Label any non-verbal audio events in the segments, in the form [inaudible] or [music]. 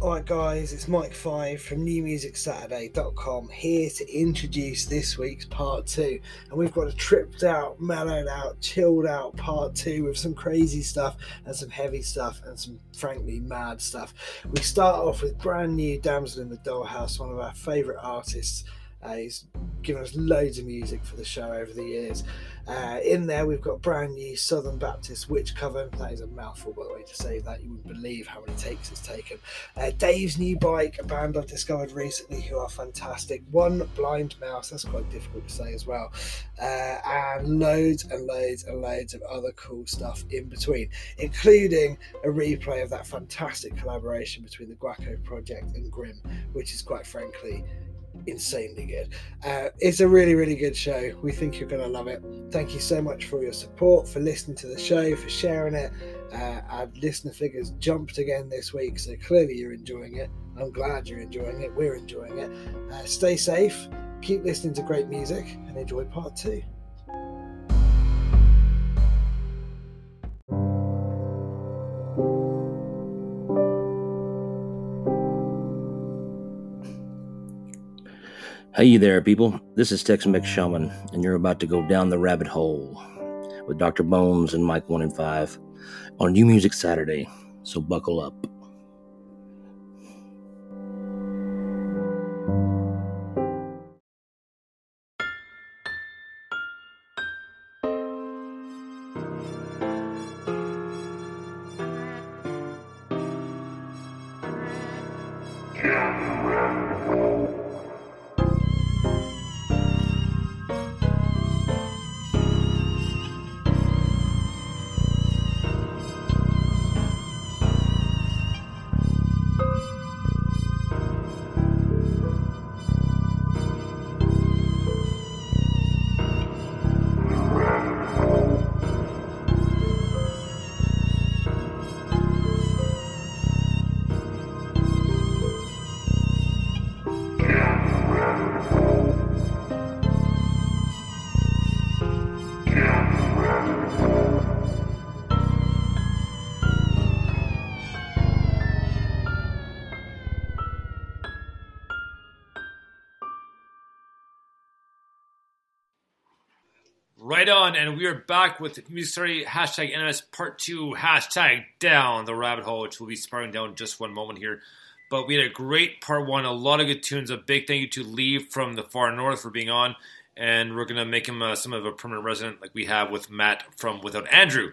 Alright, guys, it's Mike Five from NewMusicSaturday.com here to introduce this week's part two. And we've got a tripped out, mellowed out, chilled out part two with some crazy stuff and some heavy stuff and some frankly mad stuff. We start off with brand new Damsel in the Dollhouse, one of our favourite artists. Uh, he's given us loads of music for the show over the years. Uh, in there, we've got brand new Southern Baptist Witch cover. That is a mouthful, by the way, to say that. You wouldn't believe how many takes it's taken. Uh, Dave's New Bike, a band I've discovered recently who are fantastic. One Blind Mouse, that's quite difficult to say as well. Uh, and loads and loads and loads of other cool stuff in between, including a replay of that fantastic collaboration between the Guaco Project and Grim, which is quite frankly insanely good. Uh, it's a really, really good show. We think you're going to love it. Thank you so much for your support, for listening to the show, for sharing it. Uh, our listener figures jumped again this week, so clearly you're enjoying it. I'm glad you're enjoying it. We're enjoying it. Uh, stay safe, keep listening to great music, and enjoy part two. Hey there, people. This is Tex Mex Shaman, and you're about to go down the rabbit hole with Dr. Bones and Mike 1 and 5 on New Music Saturday. So buckle up. And we are back with Music Story hashtag NMS Part 2 hashtag down the rabbit hole, which we'll be spiraling down just one moment here. But we had a great Part 1, a lot of good tunes. A big thank you to Lee from the far north for being on, and we're to make him uh, some of a permanent resident like we have with Matt from Without Andrew.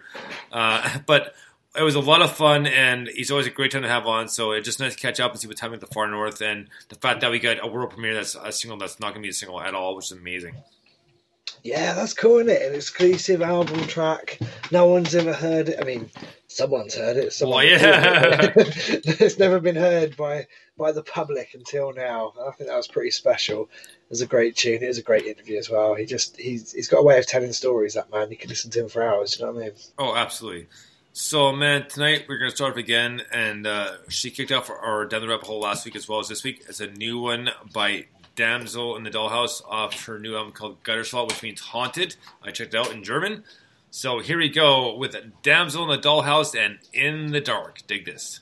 Uh, [laughs] but it was a lot of fun, and he's always a great time to have on. So it's just nice to catch up and see what's happening at the far north, and the fact that we got a world premiere that's a single that's not going to be a single at all, which is amazing. Yeah, that's cool, isn't it? An exclusive album track. No one's ever heard it. I mean, someone's heard it. Someone well, yeah. [laughs] it's never been heard by by the public until now. I think that was pretty special. It was a great tune. It was a great interview as well. He just he's he's got a way of telling stories. That man, you can listen to him for hours. You know what I mean? Oh, absolutely. So, man, tonight we're going to start off again, and uh, she kicked off our Down the Rabbit Hole last week as well as this week. It's a new one by Damsel in the Dollhouse off her new album called Gutterswall, which means haunted. I checked out in German. So here we go with Damsel in the Dollhouse and In the Dark. Dig this.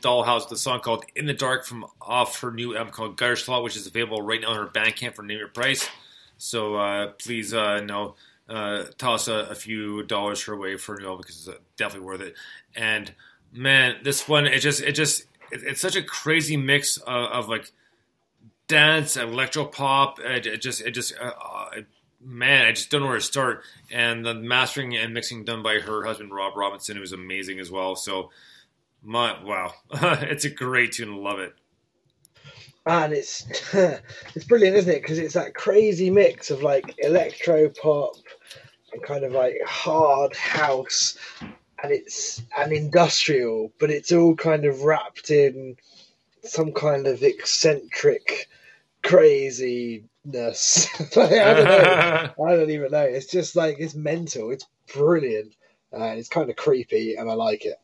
Dollhouse with a song called In the Dark from off her new album called Gutter Slot, which is available right now on her Bandcamp for name your price. So uh, please uh, know, uh, toss a, a, few dollars her way for a new album because it's definitely worth it. And man, this one it just it just it, it's such a crazy mix of, of like dance, and electro pop. It, it just it just uh, uh, man, I just don't know where to start. And the mastering and mixing done by her husband Rob Robinson, it was amazing as well. So my wow, [laughs] it's a great tune. Love it. And it's [laughs] it's brilliant, isn't it? Because it's that crazy mix of like electro pop and kind of like hard house, and it's an industrial, but it's all kind of wrapped in some kind of eccentric craziness. [laughs] like, I don't know. I don't even know. It's just like it's mental. It's brilliant. Uh, it's kind of creepy, and I like it.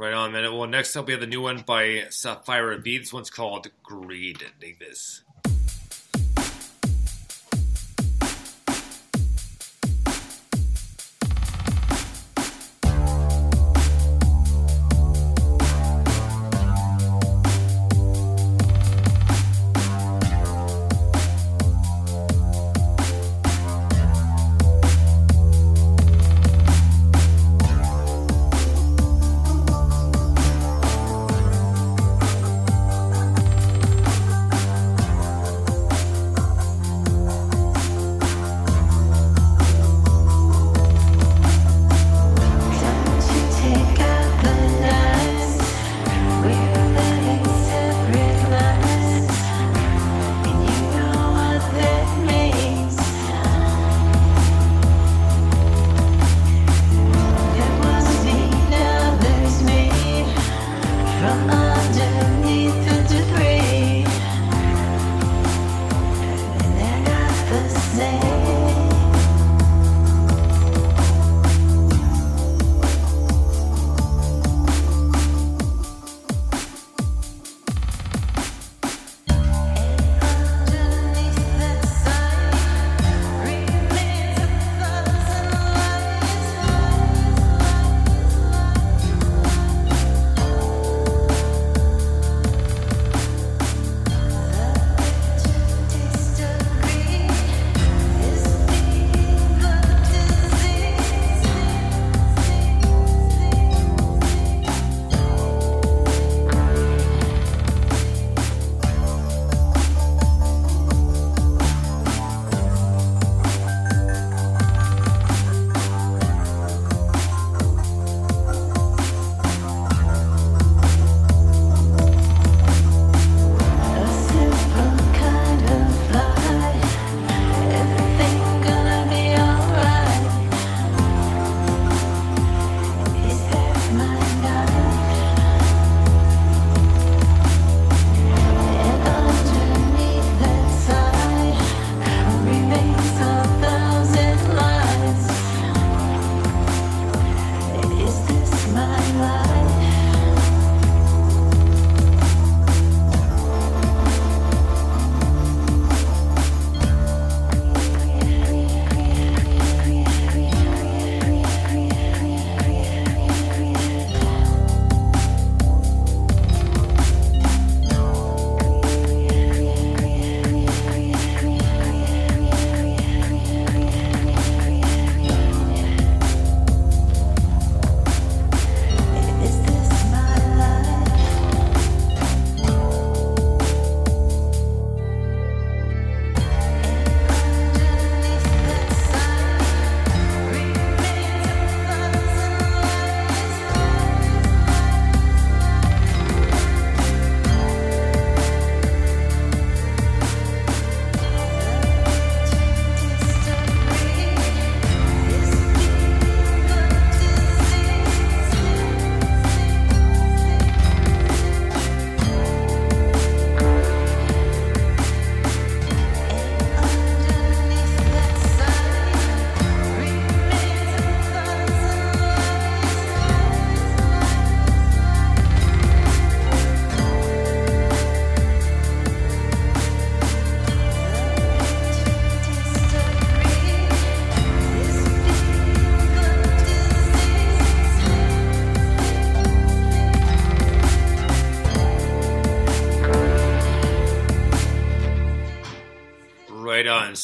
Right on, man. Well, next up we have the new one by Sapphire. This one's called Greed. Dig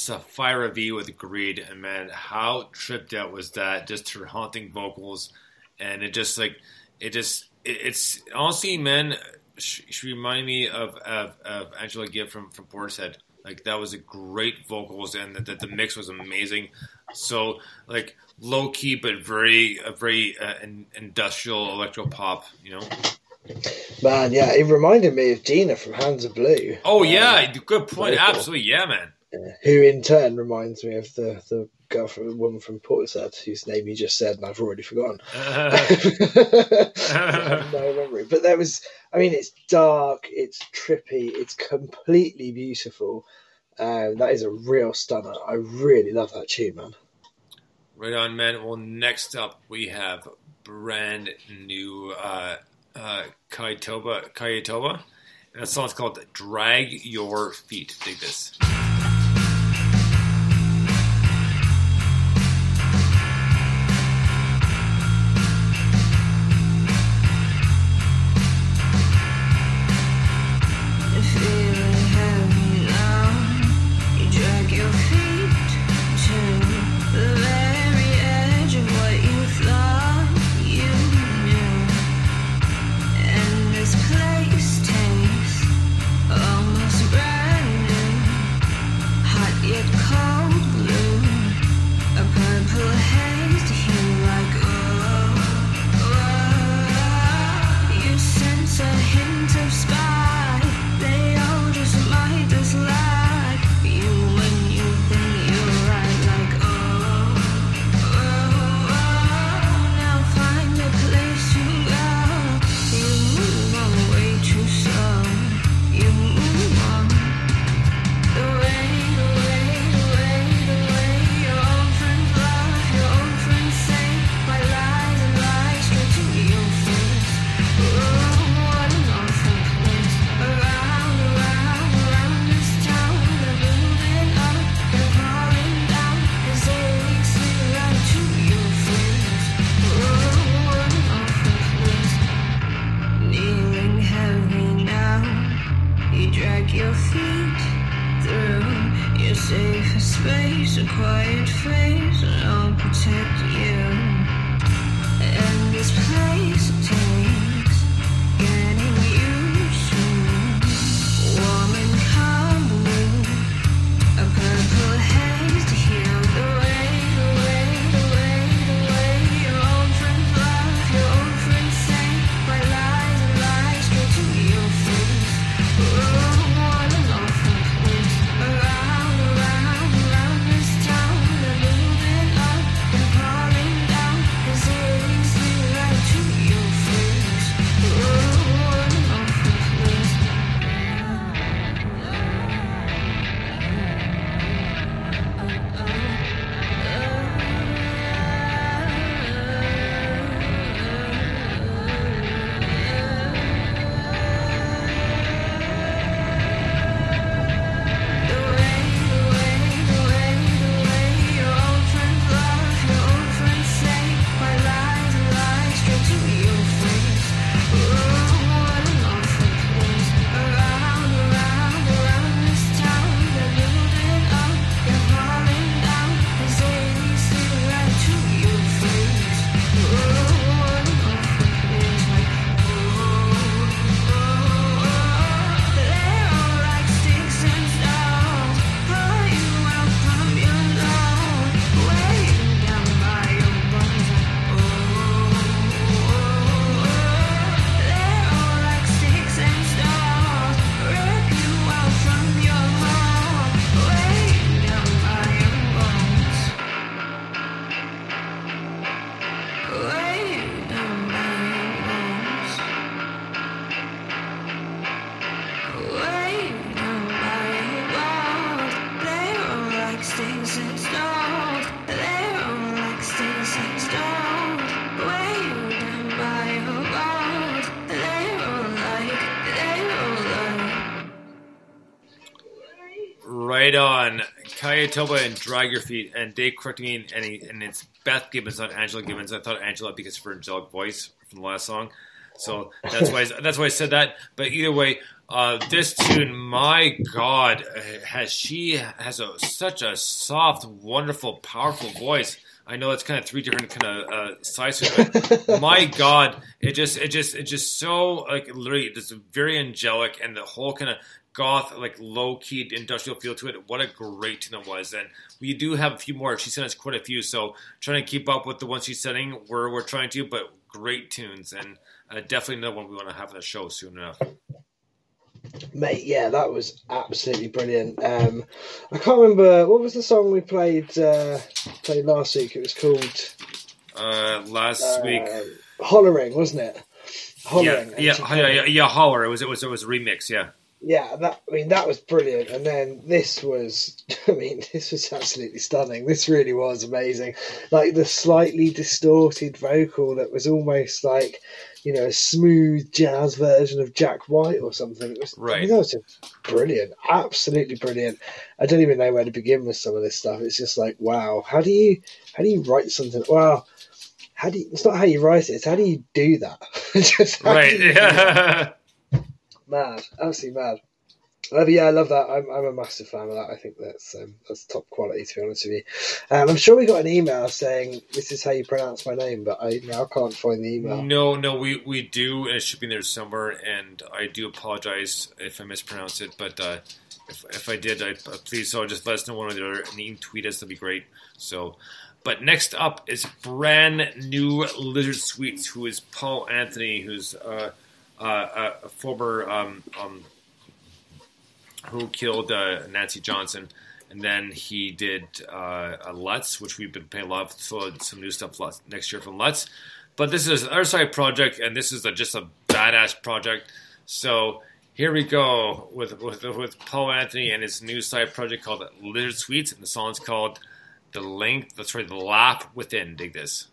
Sapphira V with Greed. And man, how tripped out was that? Just her haunting vocals. And it just like, it just, it, it's honestly, man, she, she reminded me of, of, of Angela Gibb from, from Portishead. Like that was a great vocals and the, the, the mix was amazing. So like low key, but very, uh, very uh, in, industrial electro pop, you know? Man, yeah, it reminded me of Gina from Hands of Blue. Oh yeah, good point. Absolutely, yeah, man. Yeah, who in turn reminds me of the the girl from the woman from Portishead, whose name you just said, and I've already forgotten. [laughs] [laughs] no memory, but there was. I mean, it's dark, it's trippy, it's completely beautiful. Uh, that is a real stunner. I really love that tune, man. Right on, man. Well, next up we have brand new uh, uh, Kayatoba, Kayatoba. And that song's called Drag Your Feet. Dig this. Kayatoba and Drag Your Feet. And Dave corrected me, and, he, and it's Beth Gibbons, not Angela Gibbons. I thought Angela because of her angelic voice from the last song. So that's why that's why I said that. But either way, Uh, this tune, my God, has she has a such a soft, wonderful, powerful voice. I know it's kind of three different kind of uh, sides but [laughs] my God, it just it just it just so like literally just very angelic, and the whole kind of goth, like low key industrial feel to it. What a great tune it was, and we do have a few more. She sent us quite a few, so trying to keep up with the ones she's sending. We're we're trying to, but great tunes, and uh, definitely another one we want to have on the show soon enough. Mate, yeah, that was absolutely brilliant. Um, I can't remember what was the song we played uh, played last week. It was called uh, last uh, week. Hollering, wasn't it? Hollering. Yeah, yeah, yeah, yeah, yeah, Holler. It was it was it was a remix. Yeah. Yeah, that I mean that was brilliant, and then this was, [laughs] I mean, this was absolutely stunning. This really was amazing, like the slightly distorted vocal that was almost like you know, a smooth jazz version of Jack White or something. It was, right. I mean, that was just brilliant, absolutely brilliant. I don't even know where to begin with some of this stuff. It's just like, wow, how do you how do you write something? Well, how do you, it's not how you write it; it's how do you do that? [laughs] right, yeah. [laughs] mad, absolutely mad. Uh, yeah, I love that. I'm, I'm a massive fan of that. I think that's um, that's top quality. To be honest with you, um, I'm sure we got an email saying this is how you pronounce my name, but I now can't find the email. No, no, we we do, and it should be there somewhere. And I do apologize if I mispronounce it, but uh, if if I did, I, uh, please so just let us know one or the other, and can tweet us. That'd be great. So. But next up is brand new Lizard Sweets, who is Paul Anthony, who's uh, uh, a former um, um, who killed uh, Nancy Johnson, and then he did uh, Lutz, which we've been paying a lot of so some new stuff next year from Lutz. But this is our side project, and this is a, just a badass project. So here we go with, with with Paul Anthony and his new side project called Lizard Sweets, and the song's called "The Length." That's right, "The Laugh Within." Dig this.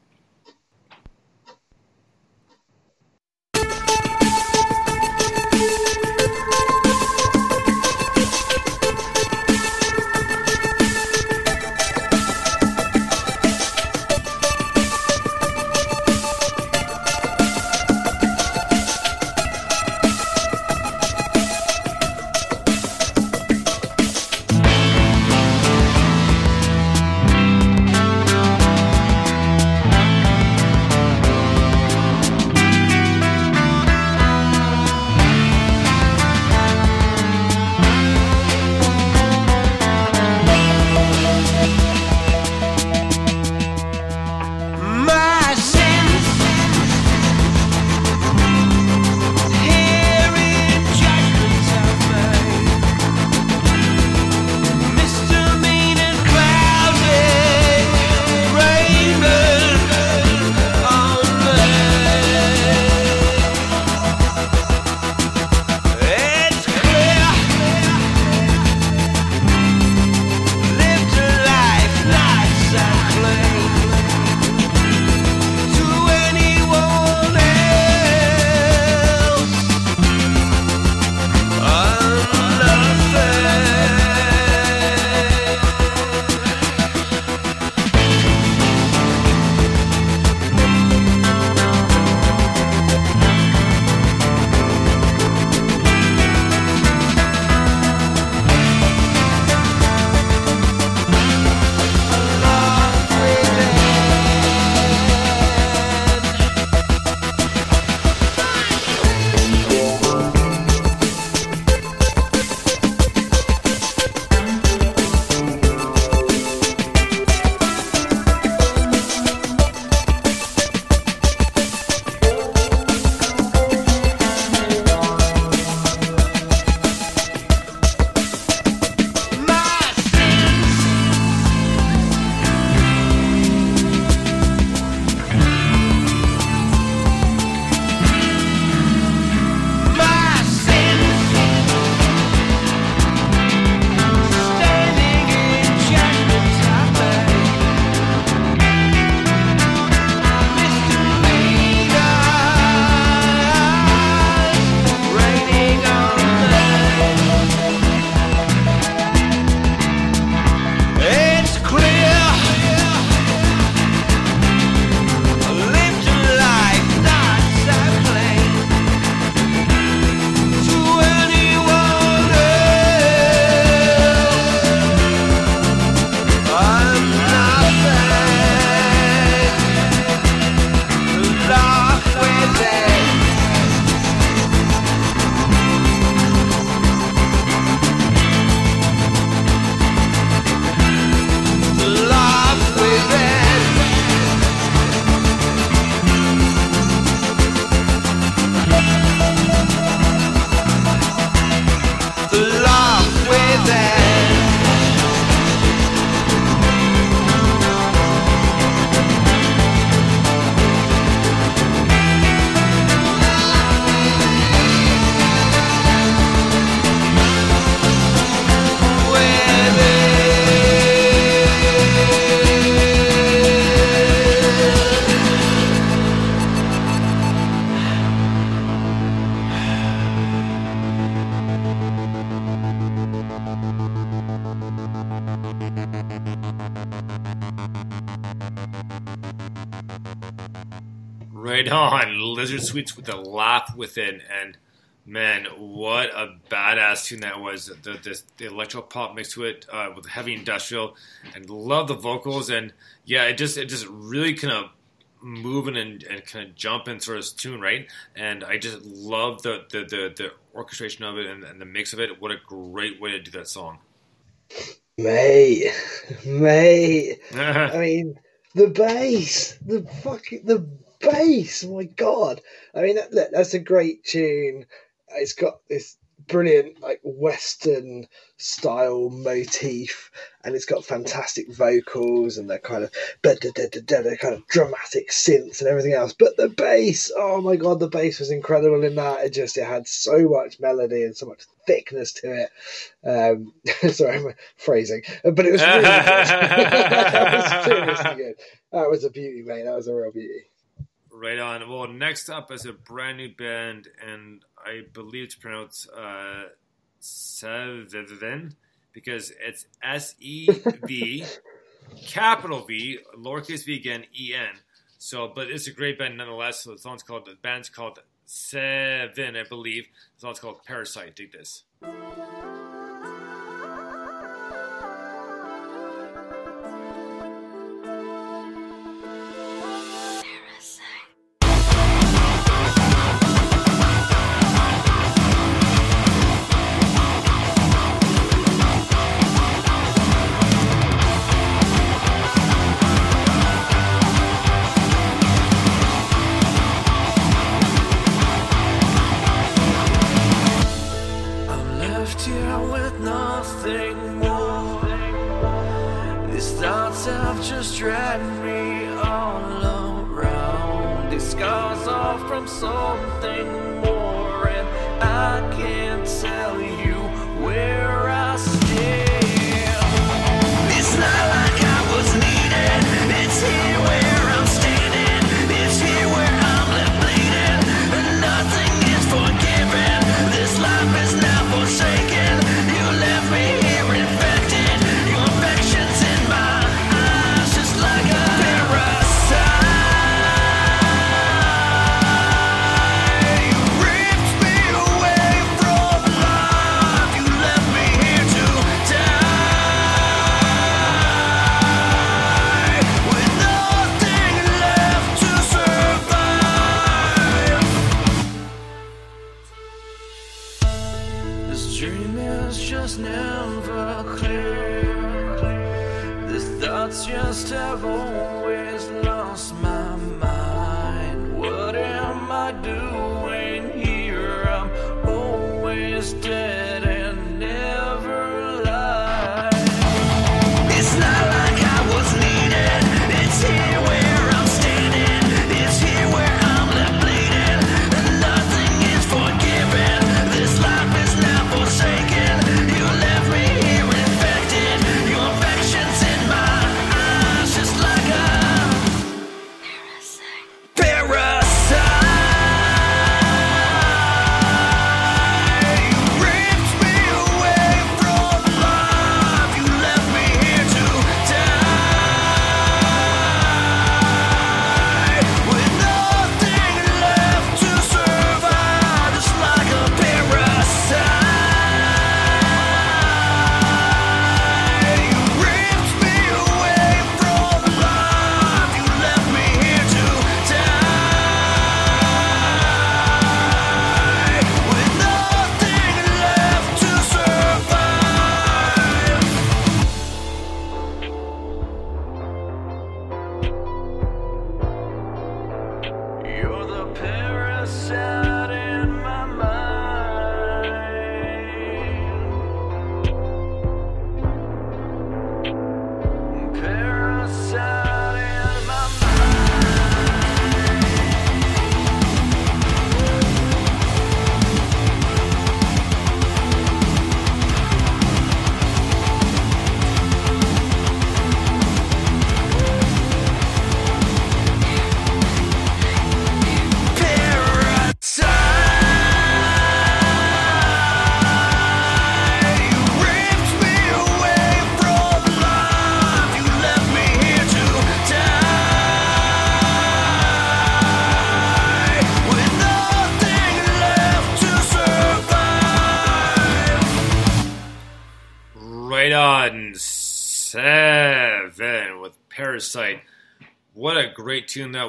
On. Lizard Sweets with a laugh within. And man, what a badass tune that was. The, the, the electro pop mixed with it uh, with heavy industrial. And love the vocals. And yeah, it just it just really kind of moving and, and kind of jumping sort of tune, right? And I just love the the, the, the orchestration of it and, and the mix of it. What a great way to do that song. Mate, mate. [laughs] I mean, the bass, the fucking the bass. Oh my god! I mean, that, that's a great tune. It's got this brilliant like western style motif and it's got fantastic vocals and they're kind of but they're kind of dramatic synths and everything else. But the bass oh my god the bass was incredible in that. It just it had so much melody and so much thickness to it. Um [laughs] sorry i'm phrasing but it was really good. [laughs] That was [laughs] seriously good. That was a beauty mate. That was a real beauty Right on. Well, next up is a brand new band, and I believe it's pronounced uh, Seven because it's S E V, [laughs] capital V, lowercase v again, E N. So, but it's a great band nonetheless. So the song's called the band's called Seven, I believe. The song's called Parasite. Dig this.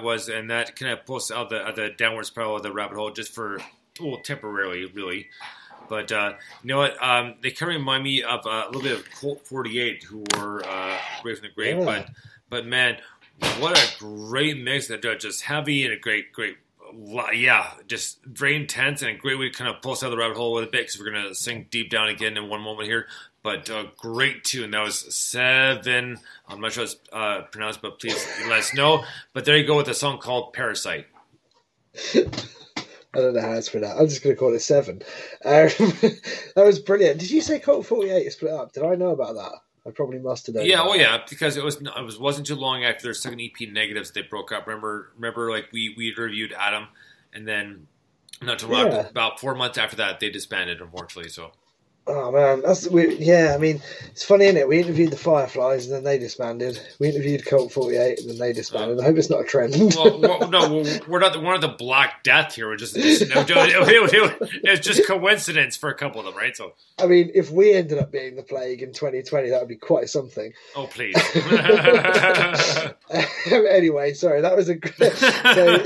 Was, and that kind of pulls out the, the downward spiral of the rabbit hole just for, well, temporarily, really. But uh, you know what? Um, they kind of remind me of uh, a little bit of Colt 48, who were uh, great from the great. Yeah. But but man, what a great mix! That they're just heavy and a great great. Yeah, just very intense and a great way to kind of pull us out of the rabbit hole with a bit because we're gonna sink deep down again in one moment here. But uh, great tune. That was seven. I'm not sure how it's uh, pronounced, but please let us know. But there you go with a song called Parasite. I don't know how it's pronounced. I'm just going to call it seven. Um, [laughs] that was brilliant. Did you say Colt 48 split up? Did I know about that? I probably must have known. Yeah, oh yeah, because it was it was wasn't too long after their second EP negatives they broke up. Remember, remember, like we we reviewed Adam, and then not too long Yeah. about four months after that they disbanded, unfortunately. So Oh man, that's we, yeah. I mean, it's funny, isn't it? We interviewed the Fireflies and then they disbanded. We interviewed Colt 48 and then they disbanded. I hope it's not a trend. well, well, no, [laughs] we're not we're not the Black Death here. We're just it, was- it, it it just coincidence for a couple of them, right? So I mean, if we ended up being the plague in 2020, that would be quite something. oh please. [laughs] [laughs] anyway, sorry, that was a so,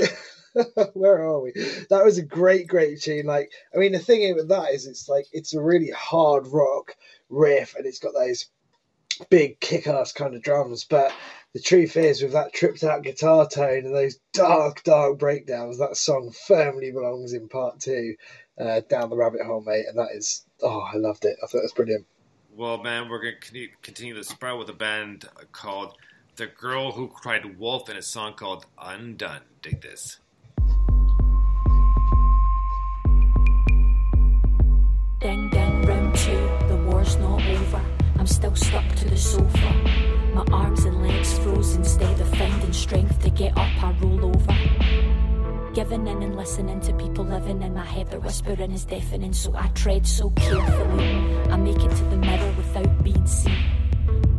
[laughs] where are we? That was a great, great tune. Like, I mean, the thing with that is, it's like it's a really hard rock riff, and it's got those big kick-ass kind of drums. But the truth is, with that tripped-out guitar tone and those dark, dark breakdowns, that song firmly belongs in part two, uh, down the rabbit hole, mate. And that is, oh, I loved it. I thought it was brilliant. Well, man, we're to continue the spiral with a band called The Girl Who Cried Wolf and a song called Undone. Dig this. Ding ding, round two, the war's not over. I'm still stuck to the sofa. My arms and legs froze instead of finding strength to get up, I roll over. Giving in and listening to people living in my head, their whispering is deafening, so I tread so carefully. I make it to the mirror without being seen.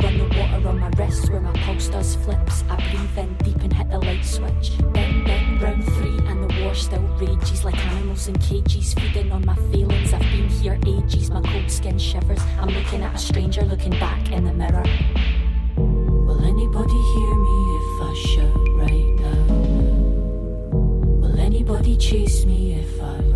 Run the water on my wrists where my pulse does flips. I breathe in deep and hit the light switch. Bang, bang, round three, war still rages like animals in cages, feeding on my feelings. I've been here ages, my cold skin shivers. I'm looking at a stranger looking back in the mirror. Will anybody hear me if I shout right now? Will anybody chase me if I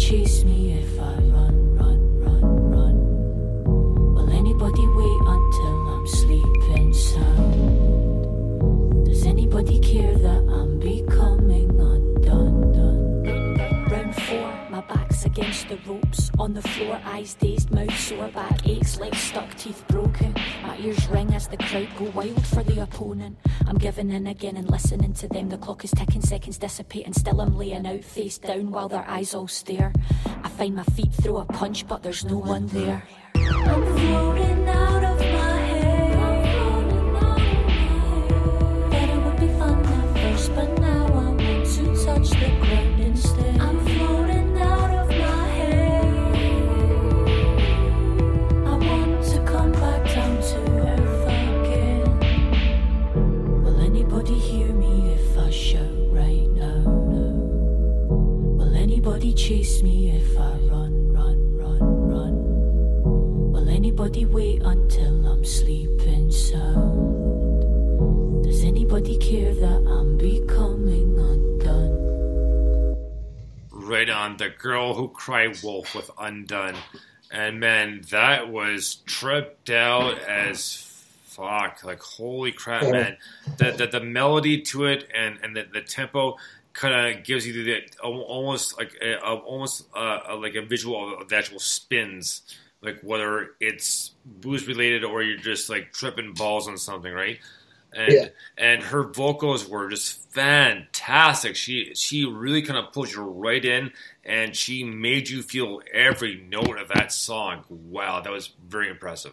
chase me if I run, run, run, run? Will anybody wait until I'm sleeping sound? Does anybody care that I'm becoming undone? Done? Round four, my back's against the ropes. On the floor, eyes dazed, mouth sore, back aches, legs stuck, teeth broken. Ears ring as the crowd go wild for the opponent. I'm giving in again and listening to them. The clock is ticking, seconds dissipating. Still, I'm laying out face down while their eyes all stare. I find my feet throw a punch, but there's no one there. I'm floating until I'm sleeping sound? Does anybody care that I'm becoming undone? Right on, The Girl Who Cried Wolf with Undone. And man, that was tripped out as fuck. Like, holy crap, man. The, the, the melody to it and, and the, the tempo kind of gives you the al- almost like a, a- almost uh, like a visual of the actual spins. Like, whether it's booze related or you're just like tripping balls on something, right? and Yeah. and her vocals were just fantastic. She she really kind of pulled you right in, and she made you feel every note of that song. Wow, that was very impressive.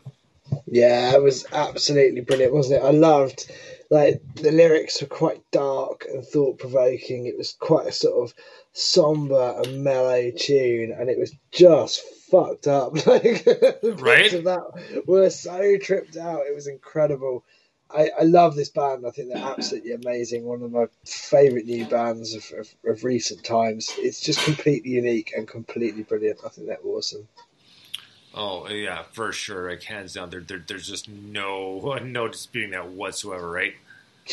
Yeah, it was absolutely brilliant, wasn't it? I loved like the lyrics were quite dark and thought provoking. It was quite a sort of somber and mellow tune, and it was just fucked up. [laughs] Like Right? that were so tripped out. It was incredible. I, I love this band. I think they're absolutely amazing. One of my favourite new bands of, of, of recent times. It's just completely unique and completely brilliant. I think they're awesome. Oh yeah, for sure. Like hands down, there, there there's just no [laughs] no disputing that whatsoever, right?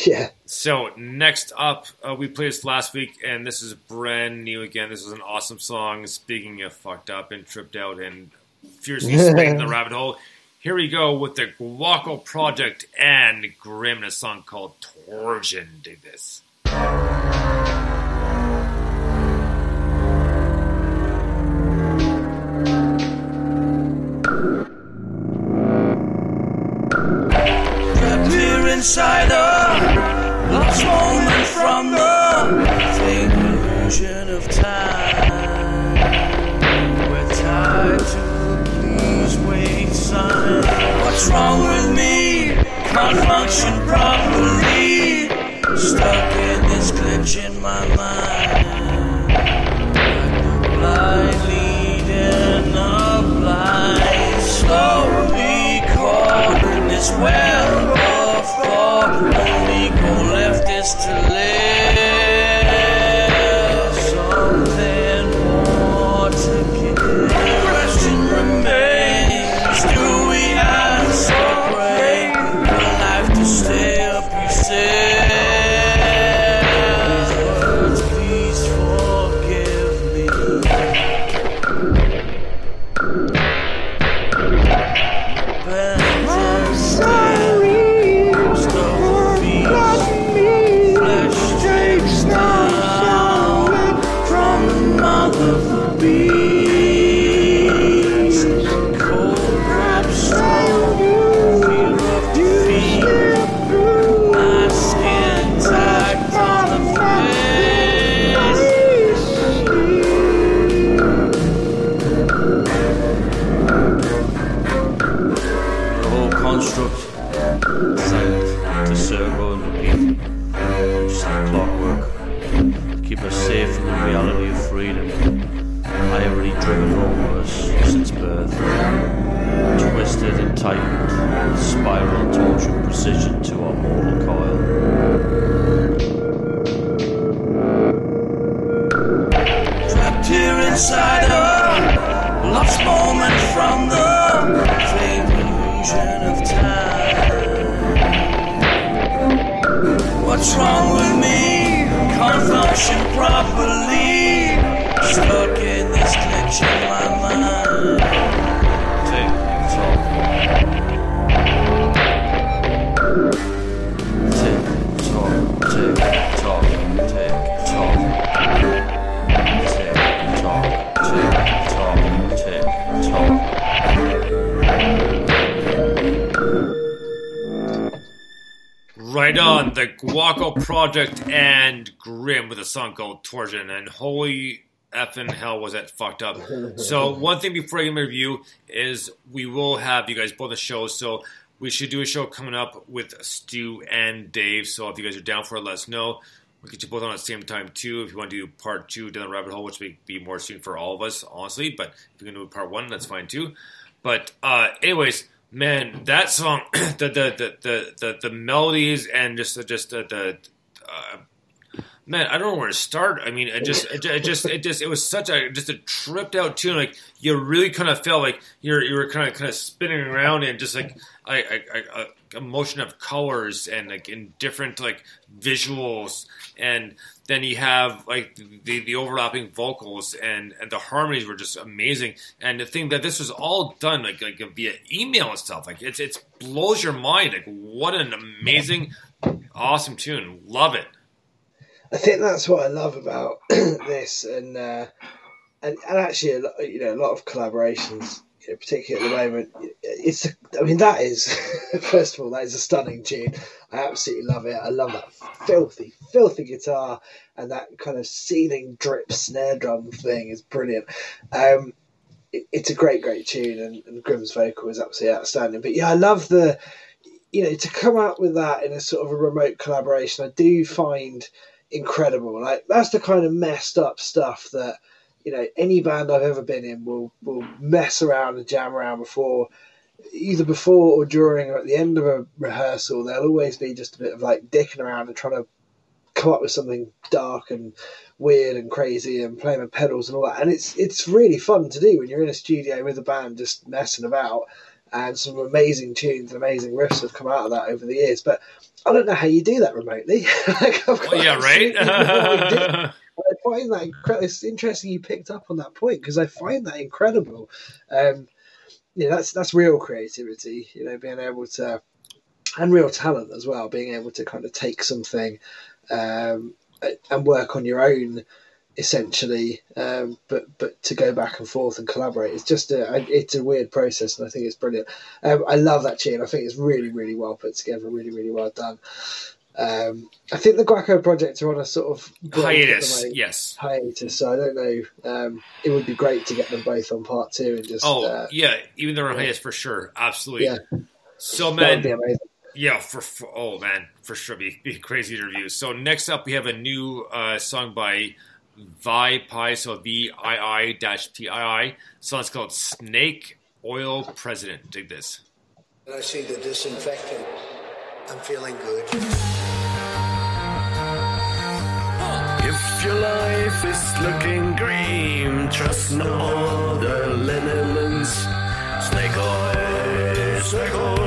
Yeah. So next up, uh, we played this last week, and this is brand new again. This is an awesome song. Speaking of fucked up and tripped out and fiercely [laughs] swinging the rabbit hole, here we go with the Guaco Project and Grim, and a song called Torsion. Dig this. Trapped here inside a Project and Grim with a song called Torsion, and holy effing hell was that fucked up. [laughs] So one thing before I give my review is we will have you guys both the show. So we should do a show coming up with Stu and Dave. So if you guys are down for it, let us know. We'll get you both on at the same time too. If you want to do part two down the rabbit hole, which may be more soon for all of us, honestly. But if you can do part one, that's fine too. But uh, anyways, man, that song, [clears throat] the the the the the, the melodies and just just the, the uh, man, I don't know where to start. I mean, it just it, it just it just it was such a just a tripped out tune. Like you really kind of felt like you're you were kind of kind of spinning around and just like I, I, I, a, motion of colors and like in different like visuals and then you have like the, the overlapping vocals and, and the harmonies were just amazing and the thing that this was all done like like via email and stuff like it's it's blows your mind like what an amazing awesome tune love it I think that's what I love about [clears throat] this, and uh, and and actually, lot, you know, a lot of collaborations you know, particularly at the moment, it's. I mean, that is [laughs] first of all, that is a stunning tune. I absolutely love it. I love that filthy, filthy guitar and that kind of seething drip snare drum thing is brilliant. Um, it, it's a great, great tune, and, and Grimm's vocal is absolutely outstanding. But yeah, I love the, you know, to come out with that in a sort of a remote collaboration. I do find incredible. Like that's the kind of messed up stuff that you know any band I've ever been in will will mess around and jam around before either before or during or at the end of a rehearsal there'll always be just a bit of like dicking around and trying to come up with something dark and weird and crazy and playing with pedals and all that and it's it's really fun to do when you're in a studio with a band just messing about and some amazing tunes and amazing riffs have come out of that over the years but I don't know how you do that remotely. [laughs] like, well, yeah, right. [laughs] I find that incredible. It's interesting you picked up on that point because I find that incredible. Um, yeah, that's that's real creativity. You know, being able to, and real talent as well. Being able to kind of take something um, and work on your own, essentially. Um, but but to go back and forth and collaborate, it's just a it's a weird process, and I think it's brilliant. Um, I love that tune. I think it's really really well put together, really really well done. Um, I think the Guaco project are on a sort of hiatus. Yes, hiatus. So I don't know. Um, it would be great to get them both on part two and just. Oh uh, yeah, even they're on yeah. hiatus for sure. Absolutely. Yeah. So man, yeah, for, for, oh man, for sure, be, be crazy interview. So next up, we have a new uh, song by Vi Pi, so V I I dash P I I. So it's called Snake Oil President. Dig this. I see the disinfectant. I'm feeling good. If your life is looking green, trust no other lineaments. Snake oil, snake oil,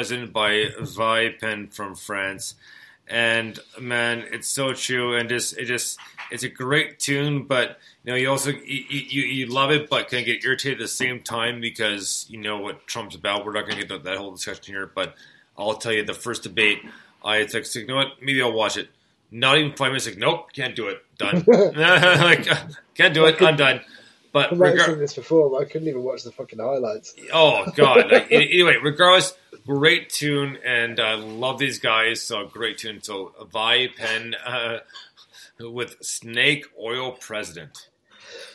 President by Vi Pen from France. And man, it's so true, and just it just it's a great tune, but you know you also you, you, you love it, but can get irritated at the same time because you know what Trump's about. We're not going to get that whole discussion here, but I'll tell you the first debate. I was like, you know what? Maybe I'll watch it. Not even five minutes. Like, nope, can't do it. Done. [laughs] [laughs] like, can't do it. I'm done. But I've regar- seen this before, but I couldn't even watch the fucking highlights. Oh God! Like, anyway, regardless, great tune, and I love these guys. So great tune. So Vi Pen uh, with Snake Oil President.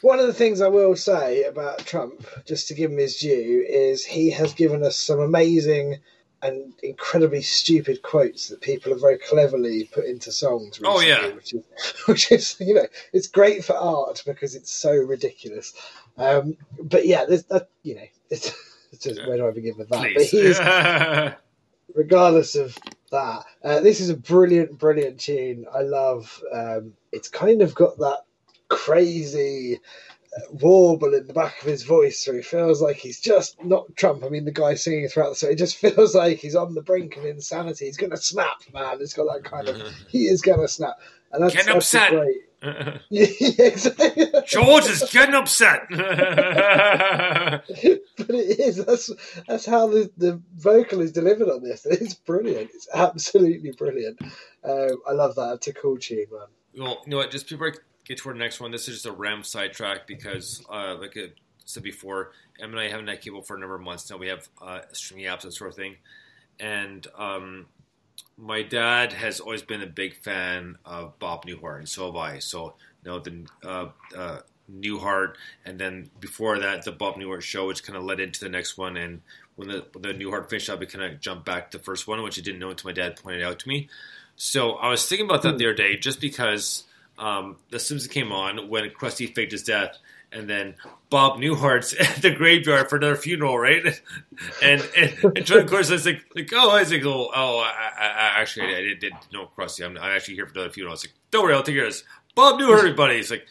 One of the things I will say about Trump, just to give him his due, is he has given us some amazing and incredibly stupid quotes that people have very cleverly put into songs. Oh, yeah. which is, [laughs] which is you know, it's great for art because it's so ridiculous. Um, but yeah, there's that you know, it's, [laughs] it's just where do I begin with that? But [laughs] regardless of that, uh, this is a brilliant, brilliant tune. I love. Um, it's kind of got that crazy uh, warble in the back of his voice, so he feels like he's just not Trump. I mean, the guy singing throughout the song. It just [laughs] feels like he's on the brink of insanity. He's going to snap, man. It's got that kind of. [laughs] He is going to snap, and that's, Getting that's upset. great. [laughs] [laughs] Yeah, exactly. George is getting upset. [laughs] but it is. That's that's how the, the vocal is delivered on this. It's brilliant. It's absolutely brilliant. Um, I love that. It's a cool tune, man. well, you know what? Just before I get to our next one, this is just a ram sidetrack because, uh, like I said before, Em and I haven't had cable for a number of months now. We have uh, streaming apps, that sort of thing, and um, my dad has always been a big fan of Bob Newhart, and so have I. So, you know, the uh, uh, Newhart, and then before that, the Bob Newhart show, which kind of led into the next one. And when the when the Newhart finished up, it kind of jumped back to the first one, which I didn't know until my dad pointed out to me. So I was thinking about that the other day, just because um, The Simpsons came on when Krusty faked his death, and then Bob Newhart's [laughs] at the graveyard for another funeral, right? [laughs] And and, and John Course is like, like, oh, I was like, oh, oh I, I, I actually I didn't, didn't know Krusty. I'm, I'm actually here for another funeral. I was like, don't worry, I'll take care of this. Bob Newhart, everybody. He's like.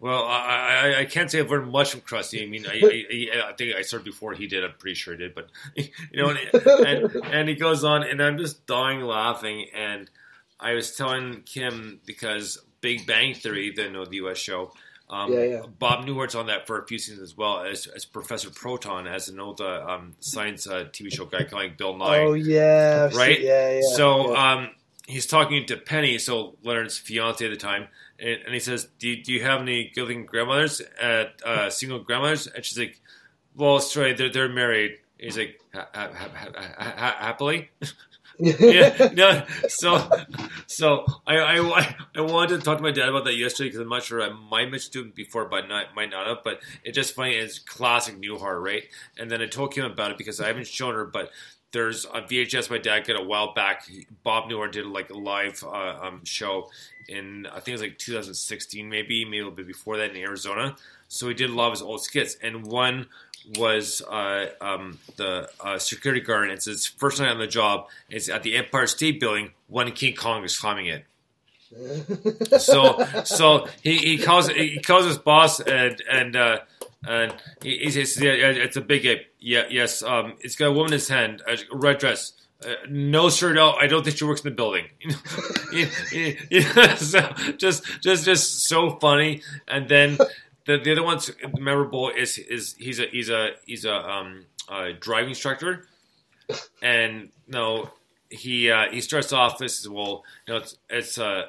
Well, I, I, I can't say I've learned much from Krusty. I mean, I, I, I think I started before he did. I'm pretty sure he did, but [laughs] you know, and, and, and he goes on, and I'm just dying laughing. And I was telling Kim because Big Bang Theory, the know, the U.S. show, um, Yeah, yeah. Bob Newhart's on that for a few seasons as well as, as Professor Proton, as an old uh, um, science uh, TV show guy, like Bill Nye Oh yeah, right? yeah, yeah. So yeah. um, he's talking to Penny, so Leonard's fiance at the time, and, and he says, do you, "Do you have any good-looking grandmothers? At, uh, single grandmothers?" And she's like, "Well, sorry, they're they're married." He's like, ha- ha- ha- ha- ha- ha- "Happily." [laughs] yeah, [laughs] no. So, so I, I, I wanted to talk to my dad about that yesterday because I'm not sure I might mention to him before, but not might not have. But it's just funny. It's classic Newhart, right? And then I told Kim about it because I haven't shown her, but there's a VHS my dad got a while back. Bob Newhart did like a live uh, um, show in I think it was like 2016, maybe maybe a little bit before that in Arizona. So he did a lot of his old skits, and one was uh, um, the uh, security guard. And it's his first night on the job. It's at the Empire State Building when King Kong is climbing it. [laughs] so so he, he calls he calls his boss and and uh, and he, he says yeah, it's a big ape. Yeah yes um it's got a woman in his hand a red dress. Uh, no, sir. No, I don't think she works in the building. Yeah, [laughs] yeah. [laughs] so just, just, just so funny. And then the, the other one's memorable is is he's a he's a he's a um a driving instructor, and no, he uh, he starts off. This is well, you know, it's it's uh,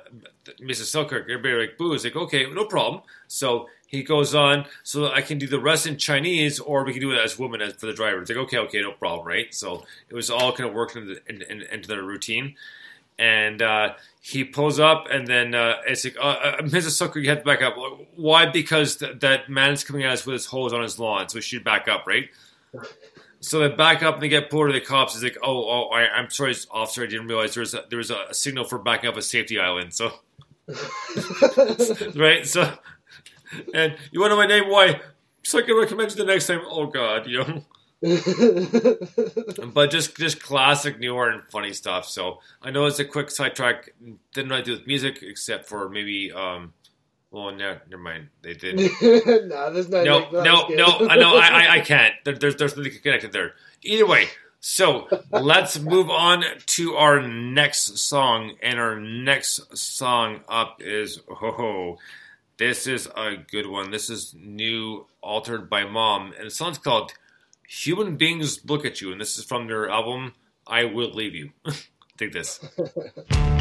Mrs. Selkirk. Everybody like boo. He's like, okay, no problem. So he goes on. So I can do the rest in Chinese, or we can do it as women as for the driver. It's like, okay, okay, no problem, right? So it was all kind of working into, in, in, into their routine. And uh, he pulls up, and then uh, it's like, uh, uh, Mrs. Sucker, you have to back up. Why? Because th- that man's coming at us with his hose on his lawn, so we should back up, right? [laughs] So they back up and they get pulled to the cops. He's like, "Oh, oh, I, I'm sorry, officer. I didn't realize there was a, there was a, signal for backing up a safety island." So, [laughs] right? So, and you want to know my name? Why? So I can recommend you the next time. Oh God, you know. [laughs] but just just classic Newhart and funny stuff. So I know it's a quick sidetrack. Didn't really do with music except for maybe. um Well, no, never mind. They did. [laughs] no, there's no. No. No, no. I know. I, I, I [laughs] can't. There, there's there's nothing connected there. Either way, So let's move on to our next song, and our next song up is oh, this is a good one. This is new, altered by Mom, and the song's called "Human Beings Look at You," and this is from their album "I Will Leave You." [laughs] Take this. [laughs]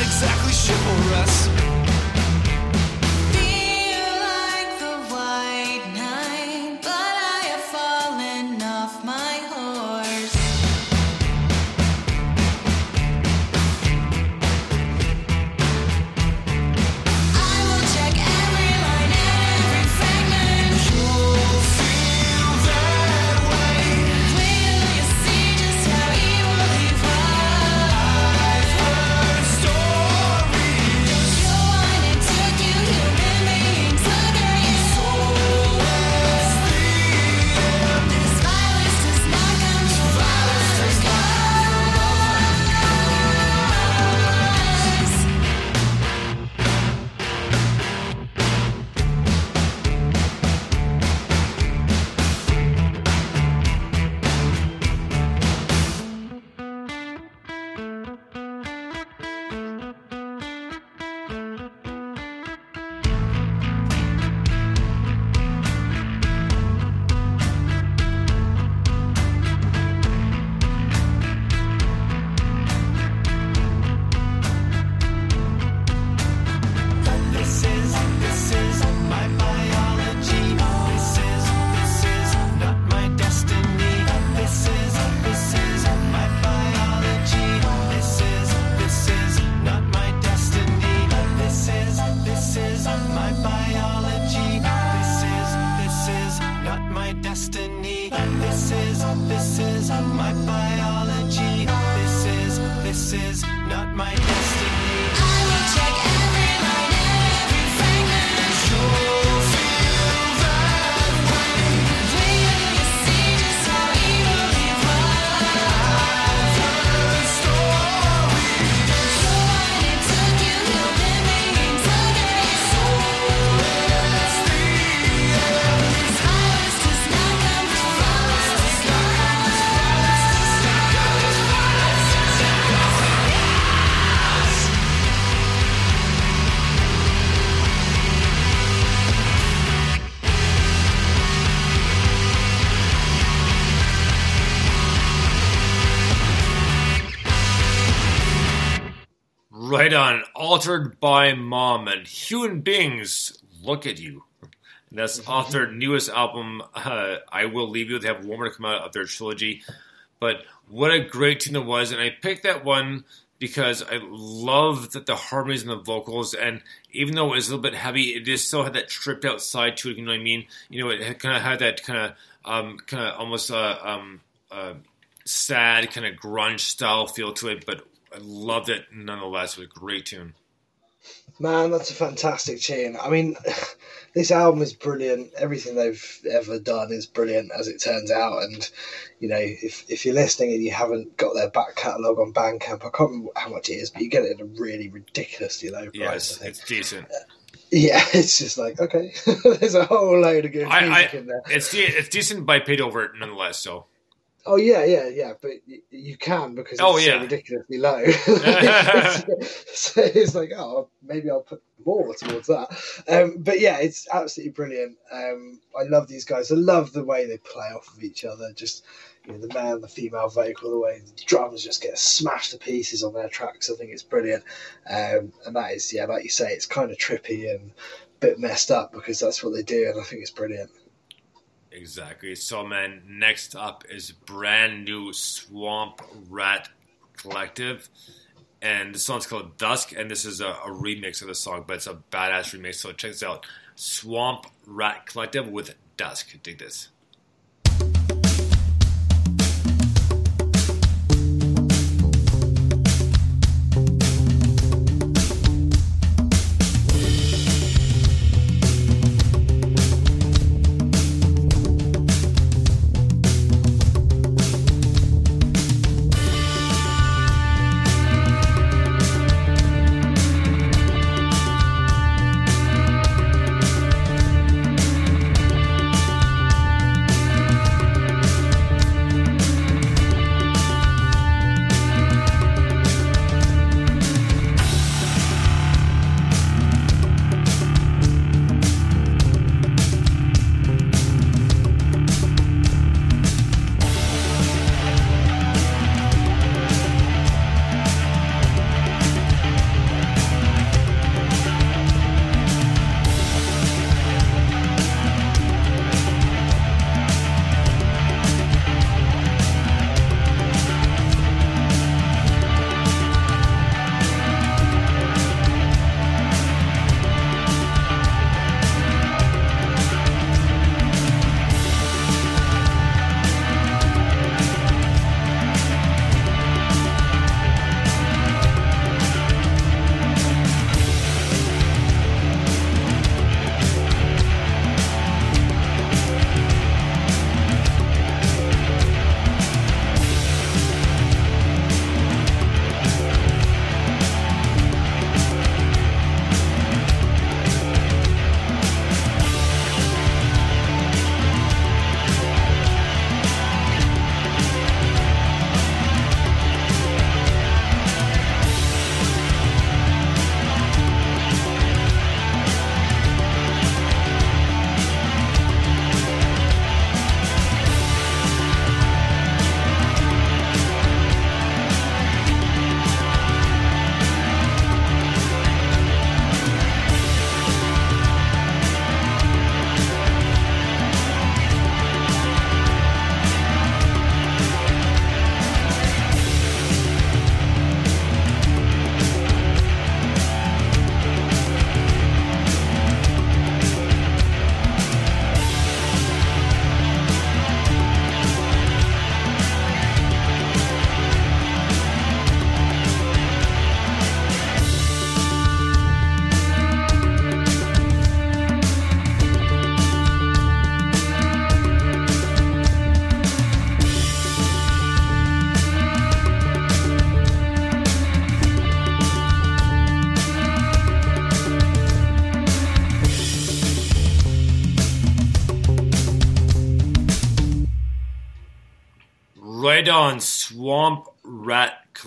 exactly chivalrous. Altered by Mom, and human beings look at you. And that's off their newest album, uh, I Will Leave You. They have one more to come out of their trilogy. But what a great tune it was. And I picked that one because I love that the harmonies and the vocals, and even though it was a little bit heavy, it just still had that tripped out side to it. You know what I mean? You know, it kind of had that kind of, um, kind of almost uh, um, uh, sad, kind of grunge style feel to it. But I loved it nonetheless. It was a great tune. Man, that's a fantastic tune. I mean, [sighs] this album is brilliant. Everything they've ever done is brilliant, as it turns out. And you know, if if you're listening and you haven't got their back catalogue on Bandcamp, I can't remember how much it is, but you get it at a really ridiculously low price. Yes, it's decent. [laughs] Yeah, it's just like okay, [laughs] there's a whole load of good I, music I, in there. it's de- it's decent, by paid over it nonetheless. So Oh yeah, yeah, yeah, but you can because it's Oh, so yeah. ridiculously low. [laughs] [laughs] so it's like, oh, maybe I'll put more towards that. Um, but yeah, it's absolutely brilliant. Um, I love these guys. I love the way they play off of each other. Just you know, the male, the female vocal, the way the drums just get smashed to pieces on their tracks. I think it's brilliant. Um, and that is, yeah, like you say, it's kind of trippy and a bit messed up because that's what they do, and I think it's brilliant. Exactly. So man, next up is brand new Swamp Rat Collective. And the song's called Dusk, and this is a, a remix of the song, but it's a badass remix. So check this out: Swamp Rat Collective with Dusk. Dig this.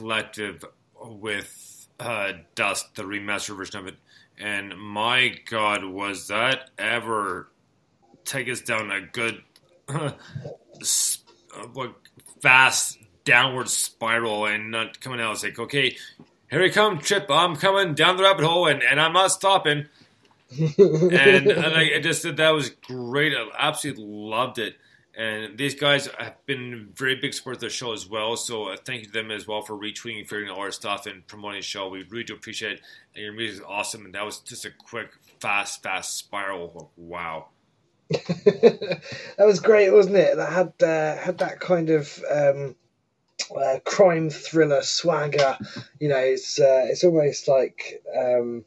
Collective with uh, Dust, the remaster version of it. And my god, was that ever take us down a good, [laughs] fast downward spiral and not coming out. It's like, okay, here we come, Chip, I'm coming down the rabbit hole and, and I'm not stopping. [laughs] and, and I, I just that was great. I absolutely loved it. And these guys have been very big supporters of the show as well. So thank you to them as well for retweeting figuring all our stuff and promoting the show. We really do appreciate it. And your music is awesome. And that was just a quick, fast, fast spiral. Wow. [laughs] that was great, wasn't it? That had uh, had that kind of um, uh, crime thriller swagger. You know, it's uh, it's almost like um,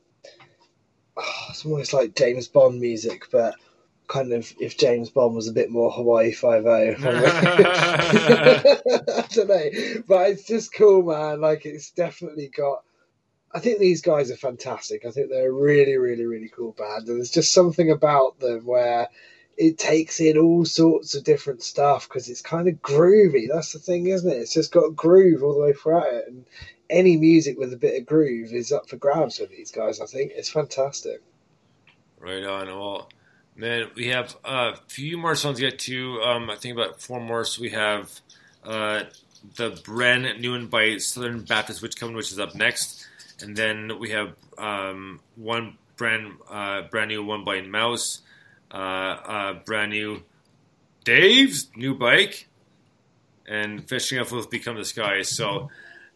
it's almost like James Bond music, but kind of if James Bond was a bit more Hawaii Five O. [laughs] I don't know, but it's just cool, man. Like it's definitely got. I think these guys are fantastic. I think they're a really, really, really cool band, and there's just something about them where it takes in all sorts of different stuff because it's kind of groovy. That's the thing, isn't it? It's just got groove all the way throughout it, and any music with a bit of groove is up for grabs with these guys. I think it's fantastic. Right on. Well, man, we have a few more songs to get to. Um, I think about four more. So we have uh, the new one by Southern Baptist Witch Coven, which is up next, and then we have um, one brand uh, brand new one by Mouse, uh, uh, brand new Dave's new bike, and fishing up with Become the Sky. So.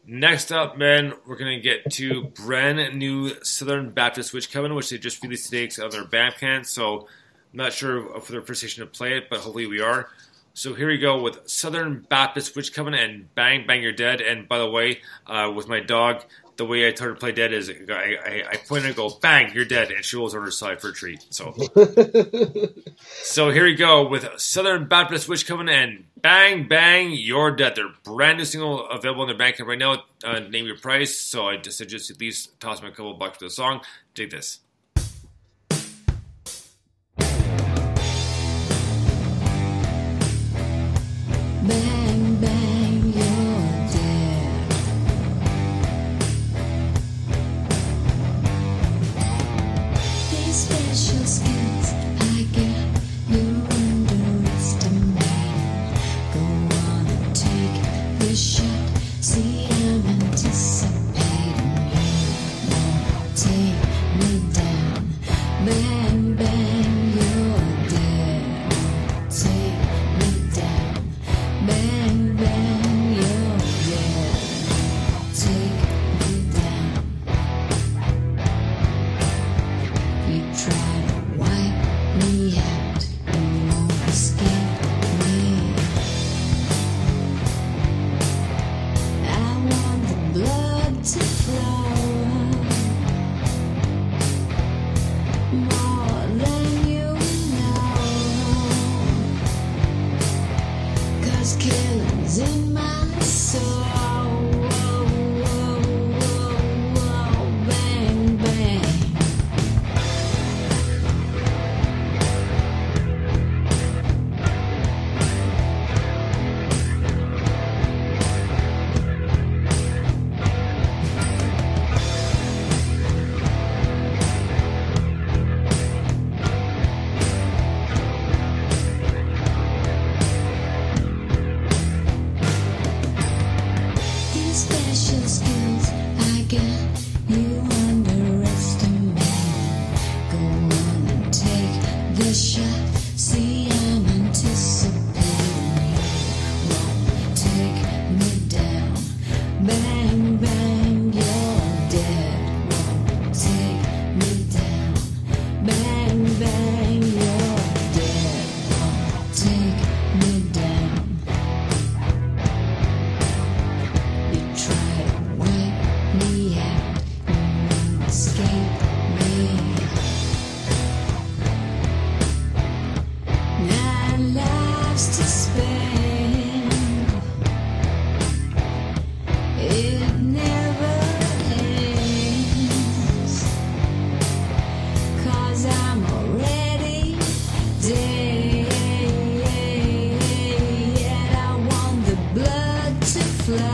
Next up, man, we're gonna get to brand new Southern Baptist Witch Coven, which they just released today on their Bandcamp. So, I'm not sure if they're first station to play it, but hopefully we are. So here we go with Southern Baptist Witch Coven and Bang Bang You're Dead. And by the way, uh, with my dog, the way I told her to play dead is I, I, I point and go Bang You're Dead, and she rolls on her side for a treat. So. [laughs] So here we go with Southern Baptist Witch Coven and Bang Bang You're Dead. Their brand new single available on their Bandcamp right now. Uh, name your price. So I just suggest at least toss them a couple bucks for the song. Dig this. Bang,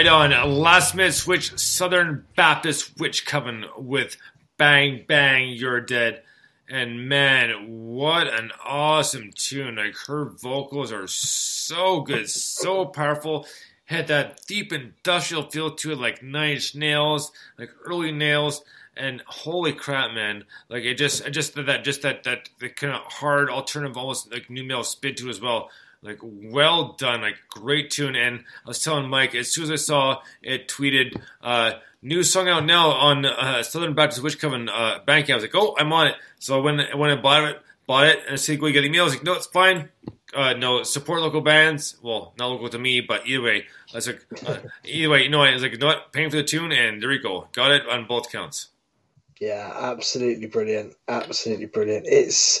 Right on. Last minute switch, Southern Baptist Witch Coven with Bang Bang You're Dead. And man, what an awesome tune. Like her vocals are so good, so powerful. Had that deep industrial feel to it, like Nine Inch Nails, like early nails. And holy crap, man! Like it just, it just that, just that, that, kind of hard alternative, almost like new metal spin to as well. Like well done, like great tune. And I was telling Mike as soon as I saw it tweeted, uh, new song out now on uh, Southern Baptist Witch Coven uh, Bandcamp. I was like, oh, I'm on it. So when when I bought it, bought it, and I said, go get email. I was like, no, it's fine. Uh, no, support local bands. Well, not local to me, but either way, I was like, uh, either way, you know, I was like, you know what, paying for the tune, and there you go, got it on both counts. Yeah, absolutely brilliant. Absolutely brilliant. It's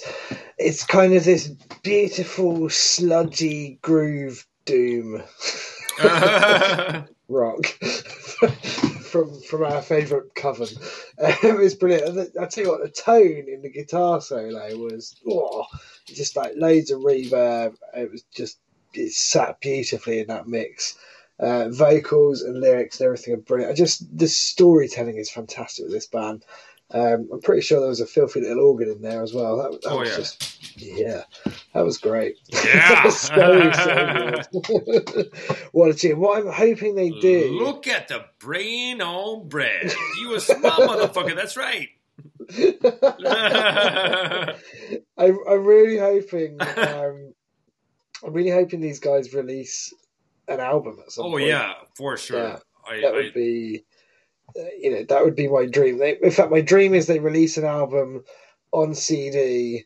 it's kind of this beautiful sludgy groove doom [laughs] rock from from our favourite coven. Um, it's brilliant. And I tell you what, the tone in the guitar solo was oh, just like loads of reverb. It was just it sat beautifully in that mix. Uh, vocals and lyrics and everything are brilliant. I just the storytelling is fantastic with this band. Um, I'm pretty sure there was a filthy little organ in there as well. That, that Oh, was yeah. just yeah, that was great. Yeah. That's [laughs] so, so [laughs] what a tune! What I'm hoping they do. Look at the brain on bread. You a smart motherfucker. That's right. [laughs] I, I'm really hoping. Um, I'm really hoping these guys release an album at some oh point. yeah, for sure. Yeah, I, that I, would be, you know, that would be my dream. They, in fact, my dream is they release an album on CD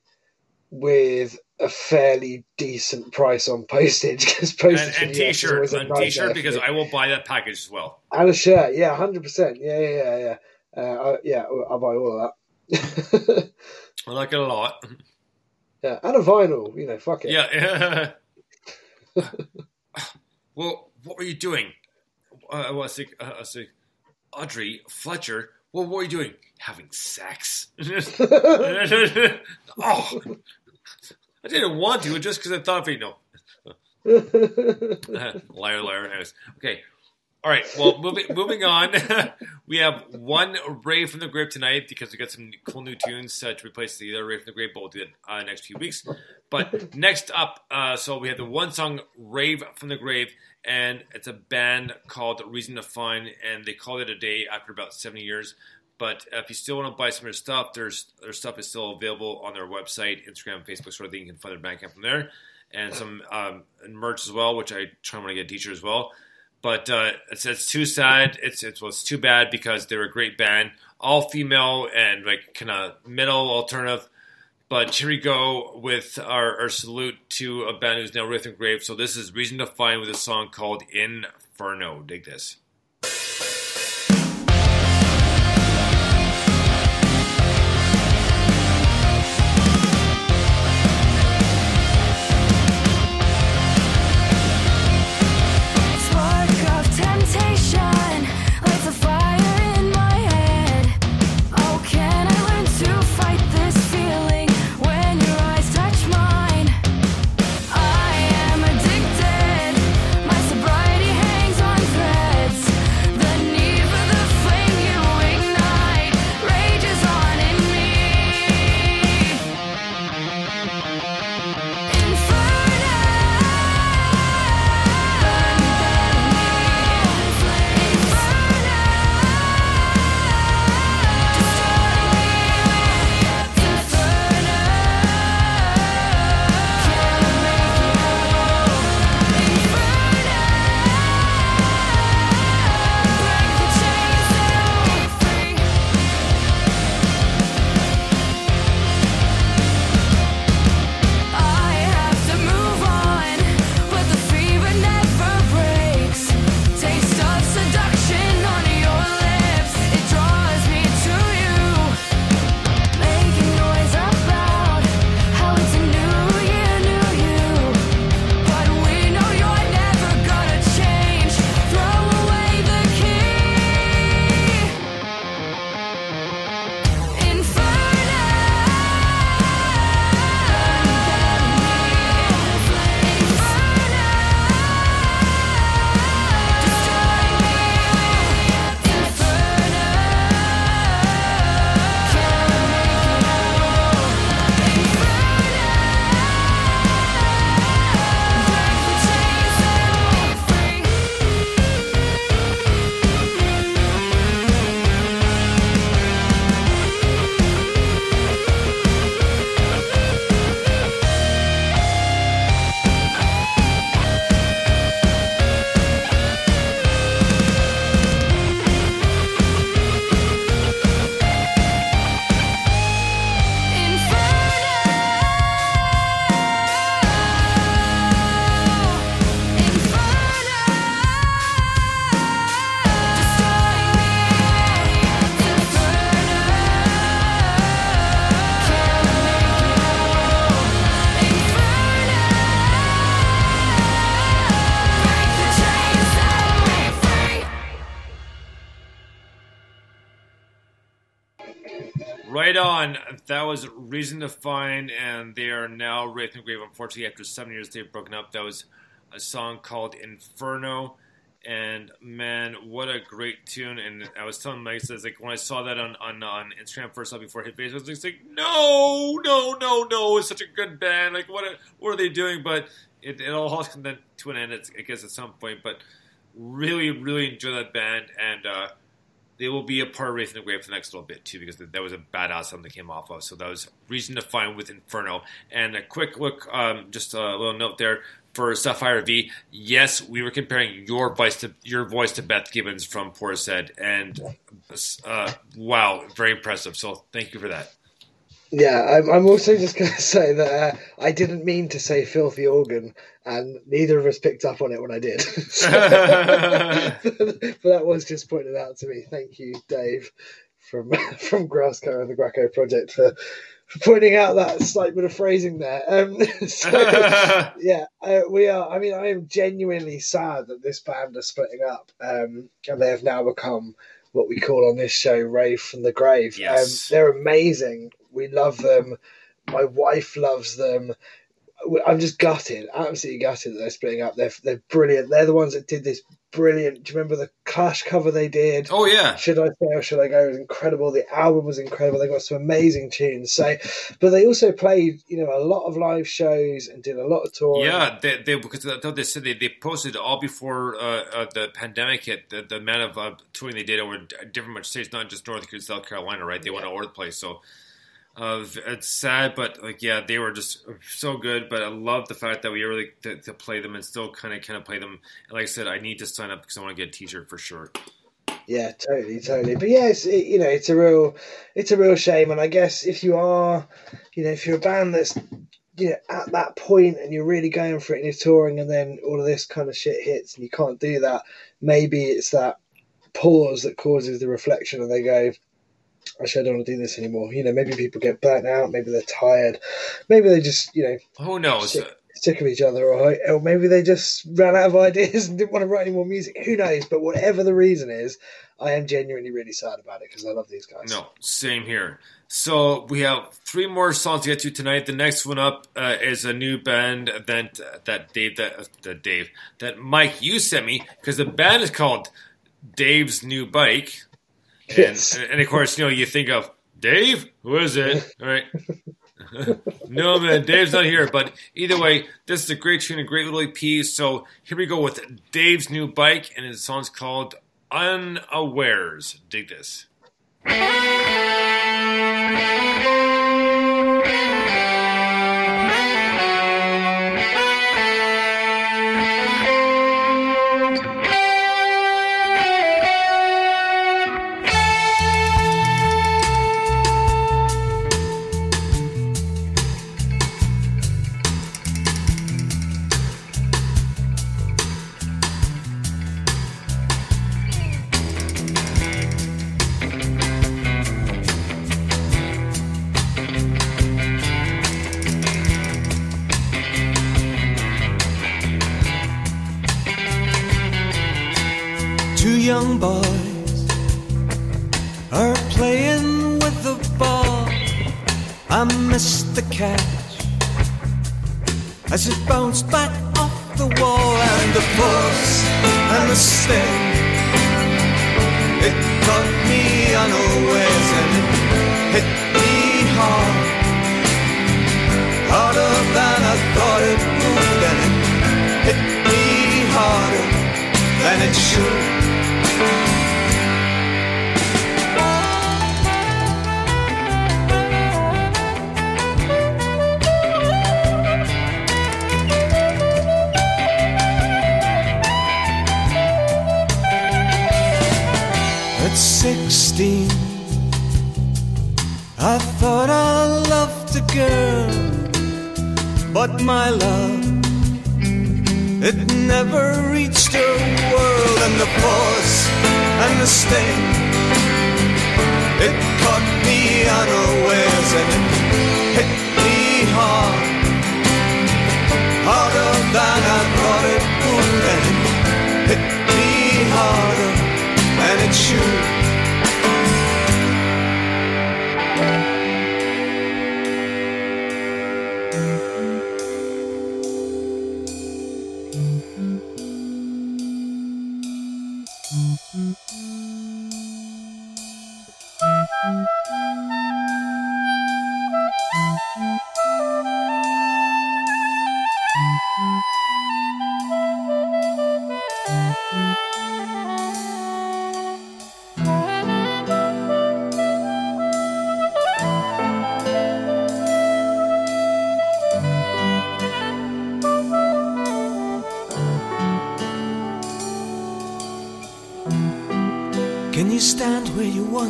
with a fairly decent price on postage [laughs] because postage and, and in the US is t-shirt, and t-shirt because. I will buy that package as well. and a shirt. Yeah, hundred percent. Yeah, yeah, yeah, yeah. Uh, I, yeah, I'll buy all of that. [laughs] I like it a lot. Yeah, and a vinyl. You know, fuck it. Yeah. Yeah. [laughs] Well, what were you doing? Uh, I was uh, I was like, Audrey Fletcher. Well, what were you doing? Having sex. [laughs] oh, I didn't want to, just because I thought, you know, [laughs] liar, liar. Anyways, okay. All right. Well, moving moving on. [laughs] we have one rave from the grave tonight because we got some cool new tunes uh, to replace the other rave from the grave, but we'll do it uh, next few weeks. But next up, uh, so we have the one song "Rave from the Grave," and it's a band called Reason to Find, and they called it a day after about seventy years. But if you still want to buy some of their stuff, there's their stuff is still available on their website, Instagram, Facebook, sort of thing. You can find their Bandcamp from there, and some um, merch as well, which I try to get a t-shirt as well. But uh, it's, it's too sad. It's it's well, it's too bad because they're a great band, all female and like kind of metal alternative. But here we go with our, our salute to a band who's now Wraith Grave. So this is Reason to Find with a song called Inferno. Dig this. Right on. That was Reason to Find, and they are now Wraith and Grave. Unfortunately, after seven years, they've broken up. That was a song called Inferno. And man, what a great tune! And I was telling Mike, says like when I saw that on on, on Instagram first up before it hit Facebook, I was like, no, no, no, no! It's such a good band. Like what? Are, what are they doing? But it, it all has come to an end. I guess at some point. But really, really enjoy that band, and uh, they will be a part of Wraith in the Grave for the next little bit too, because that was a badass they came off of. So that was Reason to Find with Inferno. And a quick look, um, just a little note there for Sapphire V. Yes, we were comparing your voice to your voice to Beth Gibbons from Portishead, and uh, wow, very impressive. So thank you for that. Yeah, I'm, I'm also just [laughs] going to say that uh, I didn't mean to say filthy organ, and neither of us picked up on it when I did. [laughs] [laughs] but that was just pointed out to me. Thank you, Dave, from from Grassco and the Graco Project for for pointing out that slight bit of phrasing there. Um, so, yeah, uh, we are. I mean, I am genuinely sad that this band are splitting up, um, and they have now become what we call on this show "Rave from the Grave." Yes. Um, they're amazing. We love them. My wife loves them. I'm just gutted, absolutely gutted that they're splitting up. They're they're brilliant. They're the ones that did this brilliant. Do you remember the Clash cover they did? oh yeah. Should I Stay or Should I Go It was incredible. The album was incredible. They got some amazing tunes. So, but they also played, you know, a lot of live shows and did a lot of tours. Yeah, they, they because I thought they said they, they posted all before uh, uh, the pandemic hit the, the amount of uh, touring they did over different much states, not just North Carolina, South Carolina, right? They went all over the place. So uh, it's sad, but like yeah, they were just so good. But I love the fact that we were able to, to play them and still kind of kind of play them. And like I said, I need to sign up because I want to get a T-shirt for sure. Yeah, totally, totally. But yeah, it's it, you know, it's a real, it's a real shame. And I guess if you are, you know, if you're a band that's you know at that point and you're really going for it and you're touring, and then all of this kind of shit hits and you can't do that, maybe it's that pause that causes the reflection, and they go. Actually, I don't want to do this anymore. You know, maybe people get burnt out. Maybe they're tired. Maybe they just, you know, Who knows? sick, sick of each other, or, or maybe they just ran out of ideas and didn't want to write any more music. Who knows? But whatever the reason is, I am genuinely really sad about it because I love these guys. No, same here. So we have three more songs to get to tonight. The next one up uh, is a new band that that Dave that, that Dave that Mike you sent me because the band is called Dave's New Bike, [laughs] and Yes. and of course you know you think of Dave. Who is it? [laughs] All right. [laughs] no man, Dave's not here. But either way, this is a great tune, a great little EP. So here we go with Dave's new bike, and his song's called Unawares. Dig this. Are playing with the ball. I missed the catch as it bounced back off the wall, and the force and the sting. It caught me unawares and it hit me hard, harder than I thought it would, and it hit me harder than it should. At sixteen, I thought I loved a girl, but my love it never reached her world, and the pause and the sting. It caught me unawares and it hit me hard, harder than I thought it would, and it hit me harder than it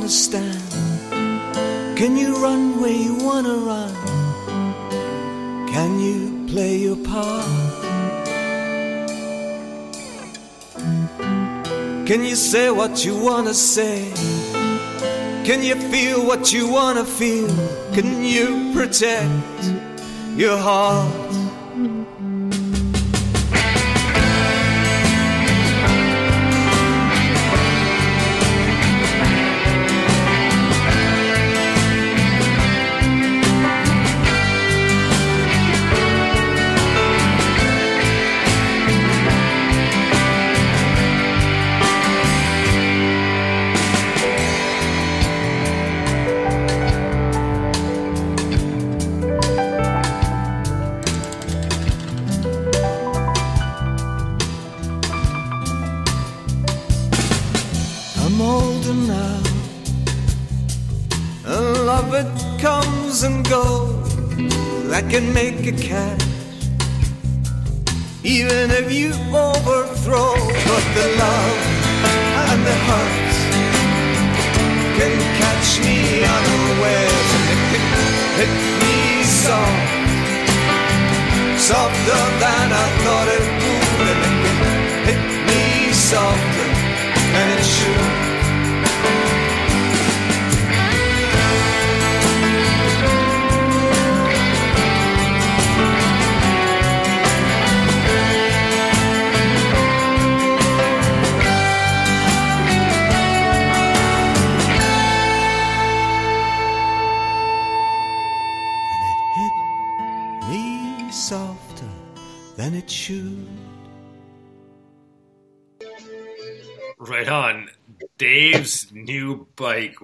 where you wanna stand? Can you run where you wanna run? Can you play your part? Can you say what you wanna say? Can you feel what you wanna feel? Can you protect your heart?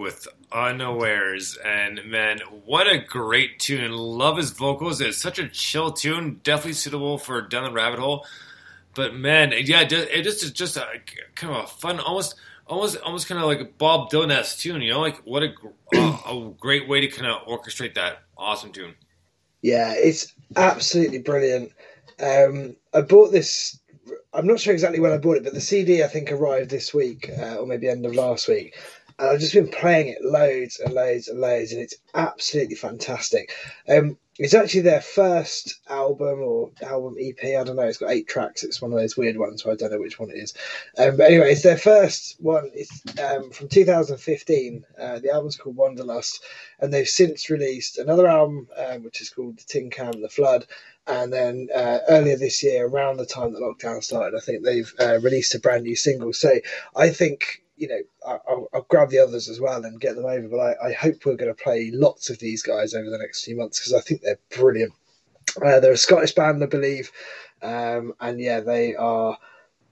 With Unawares. And man, what a great tune. Love his vocals. It's such a chill tune. Definitely suitable for Down the Rabbit Hole. But man, yeah, it just- is just a kind of a fun, almost, almost, almost kind of like a Bob Dylan tune. You know, like what a, [clears throat] a, a great way to kind of orchestrate that awesome tune. Yeah, it's absolutely brilliant. Um, I bought this. I'm not sure exactly when I bought it, but the CD I think arrived this week, uh, or maybe end of last week. And I've just been playing it loads and loads and loads, and it's absolutely fantastic. Um, it's actually their first album or album EP. I don't know. It's got eight tracks. It's one of those weird ones, so I don't know which one it is. Um, but anyway, it's their first one. It's um, from 2015. Uh, the album's called Wanderlust, and they've since released another album, um, which is called The Tin Can, The Flood. And then uh, earlier this year, around the time that lockdown started, I think they've uh, released a brand new single. So I think you know I- I'll, I'll grab the others as well and get them over. But I, I hope we're going to play lots of these guys over the next few months because I think they're brilliant. Uh, they're a Scottish band, I believe, um, and yeah, they are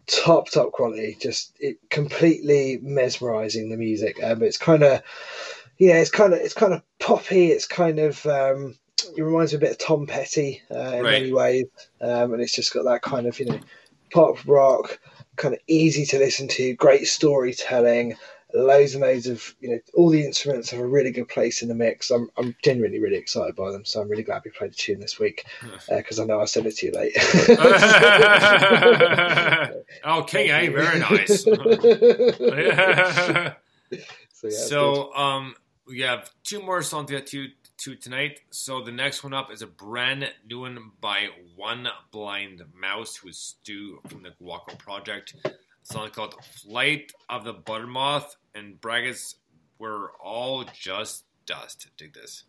top top quality. Just it completely mesmerizing the music. Um, it's kind of yeah, it's kind of it's kind of poppy. It's kind of um, it reminds me a bit of Tom Petty uh, in Right. many ways, um, and it's just got that kind of you know pop rock, kind of easy to listen to, great storytelling. Loads and loads of you know, all the instruments have a really good place in the mix. I'm I'm genuinely really excited by them, so I'm really glad we played a tune this week [laughs] because I know I sent it to you late. [laughs] oh, King A, very nice. [laughs] So, yeah, so um, we have two more songs to get to, to tonight. So the next one up is a brand new one by One Blind Mouse, who is Stu from the Guaco Project. A song called Flight of the Buttermoth, and brackets, we're all just dust. Dig this.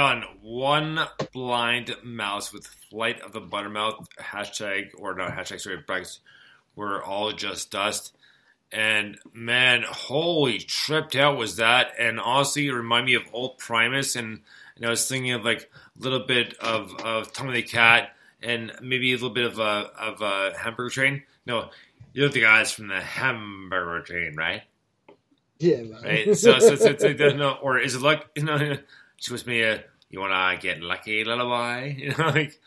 Telling one blind mouse with flight of the buttermouth hashtag or not hashtag sorry brackets we're all just dust. And man, holy tripped out was that. And honestly, it reminded me of old Primus. And, and I was thinking of like a little bit of, of Tommy the Cat and maybe a little bit of a, of a hamburger train. No, you're the guys from the hamburger train, right? Yeah, man. Right. So, so, so, so no, or is it like, you [laughs] know, she was me a, you want to get lucky lullaby? [laughs] You know, like,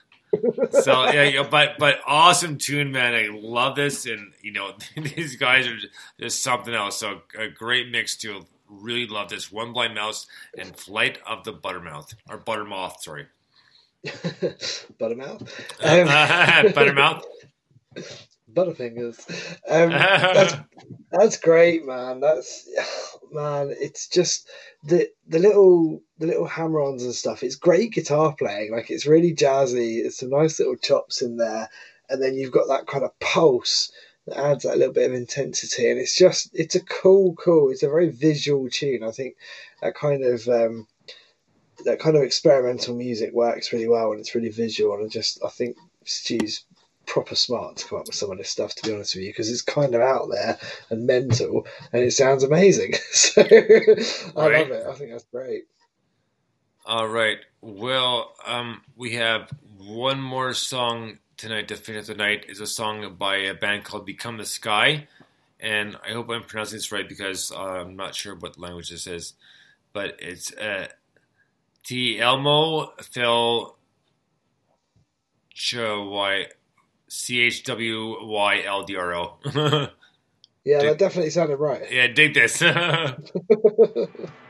so yeah, but but awesome tune, man. I love this, and you know [laughs] these guys are just something else. So a great mix too. Really love this. One Blind Mouse and Flight of the Buttermouth or Buttermoth. Sorry, [laughs] Buttermouth. Um, Buttermouth. Butterfingers. Um, that's, that's great, man. That's [sighs] man. It's just the the little the little hammer-ons and stuff. It's great guitar playing. Like it's really jazzy. There's some nice little chops in there, and then you've got that kind of pulse that adds that little bit of intensity. And it's just it's a cool, cool. It's a very visual tune. I think that kind of. Um, that kind of experimental music works really well and it's really visual and just I think Stu's proper smart to come up with some of this stuff to be honest with you because it's kind of out there and mental and it sounds amazing [laughs] so I Right. love it I think that's great All right. Well, um, we have one more song tonight to finish the night. is a song by a band called Become the Sky, and I hope I'm pronouncing this right because uh, I'm not sure what language this is, but it's uh, T Elmo Phil Ch Y C H W Y L D R O. yeah Dig- that definitely sounded right Yeah, dig this. [laughs] [laughs]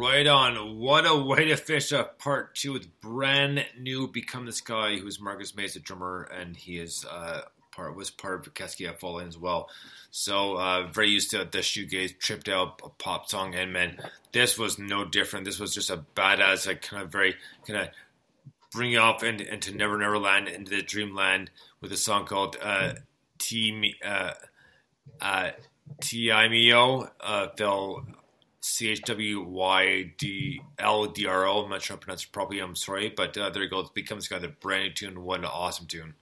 Right on. What a way to finish up part two with brand new Become This Guy, who's Marcus Mays, a drummer, and he is uh, part was part of Keskia Falling as well. So uh, very used to the shoegaze, tripped out pop song, and man, this was no different. This was just a badass, like kind of very kind of bring you off into, into Never Never Land, into the Dreamland with a song called uh, T uh, uh, T-I-M-E-O, uh, they'll C H W Y D L D R O. I'm not sure I pronounced it properly. I'm sorry, but uh, there you go. It becomes kind of a brand new tune. What an awesome tune.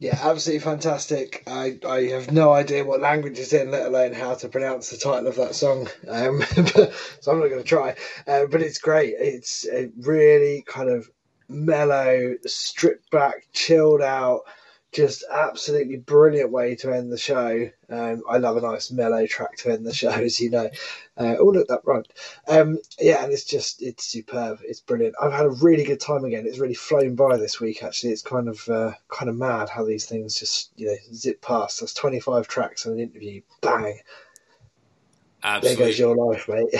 Yeah, absolutely fantastic. I, I have no idea what language it's in, let alone how to pronounce the title of that song. Um, [laughs] so I'm not going to try. Uh, but it's great. It's a really kind of mellow, stripped back, chilled out, just absolutely brilliant way to end the show. Um, I love a nice mellow track to end the [laughs] show, as you know. Uh, oh, look, that right. Um, yeah, and it's just, it's superb. It's brilliant. I've had a really good time again. It's really flown by this week, actually. It's kind of uh, kind of mad how these things just, you know, zip past. That's 25 tracks and an interview. Bang. Absolutely. There goes your life, mate.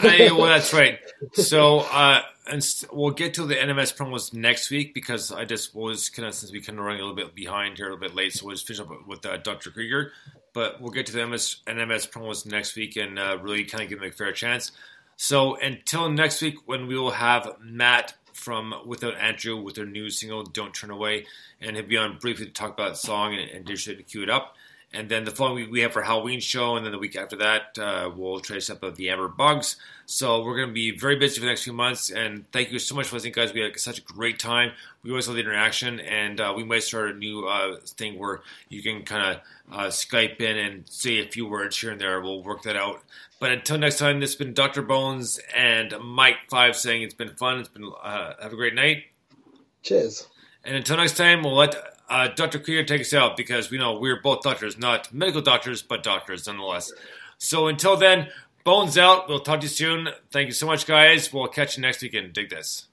hey, well, that's [laughs] right. So, uh, and st- we'll get to the NMS promos next week because I just was kind of since we kind of running a little bit behind here, a little bit late, so we'll just finish up with uh, Dr. Krieger. But we'll get to the MS, NMS promos next week and uh, really kind of give them a fair chance. So until next week, when we will have Matt from Without Andrew with their new single "Don't Turn Away," and he'll be on briefly to talk about the song and, and dish it to cue it up. And then the following week we have our Halloween show, and then the week after that uh, we'll trace up of the Amber Bugs. So we're going to be very busy for the next few months. And thank you so much for listening, guys. We had such a great time. We always love the interaction, and uh, we might start a new uh, thing where you can kind of uh, Skype in and say a few words here and there. We'll work that out. But until next time, this has been Dr. Bones and Mike Five saying it's been fun. It's been uh, have a great night. Cheers. And until next time, we'll let uh, Dr. Krieger take us out because we know we're both doctors, not medical doctors, but doctors nonetheless. So until then, Bones out. We'll talk to you soon. Thank you so much, guys. We'll catch you next week and dig this.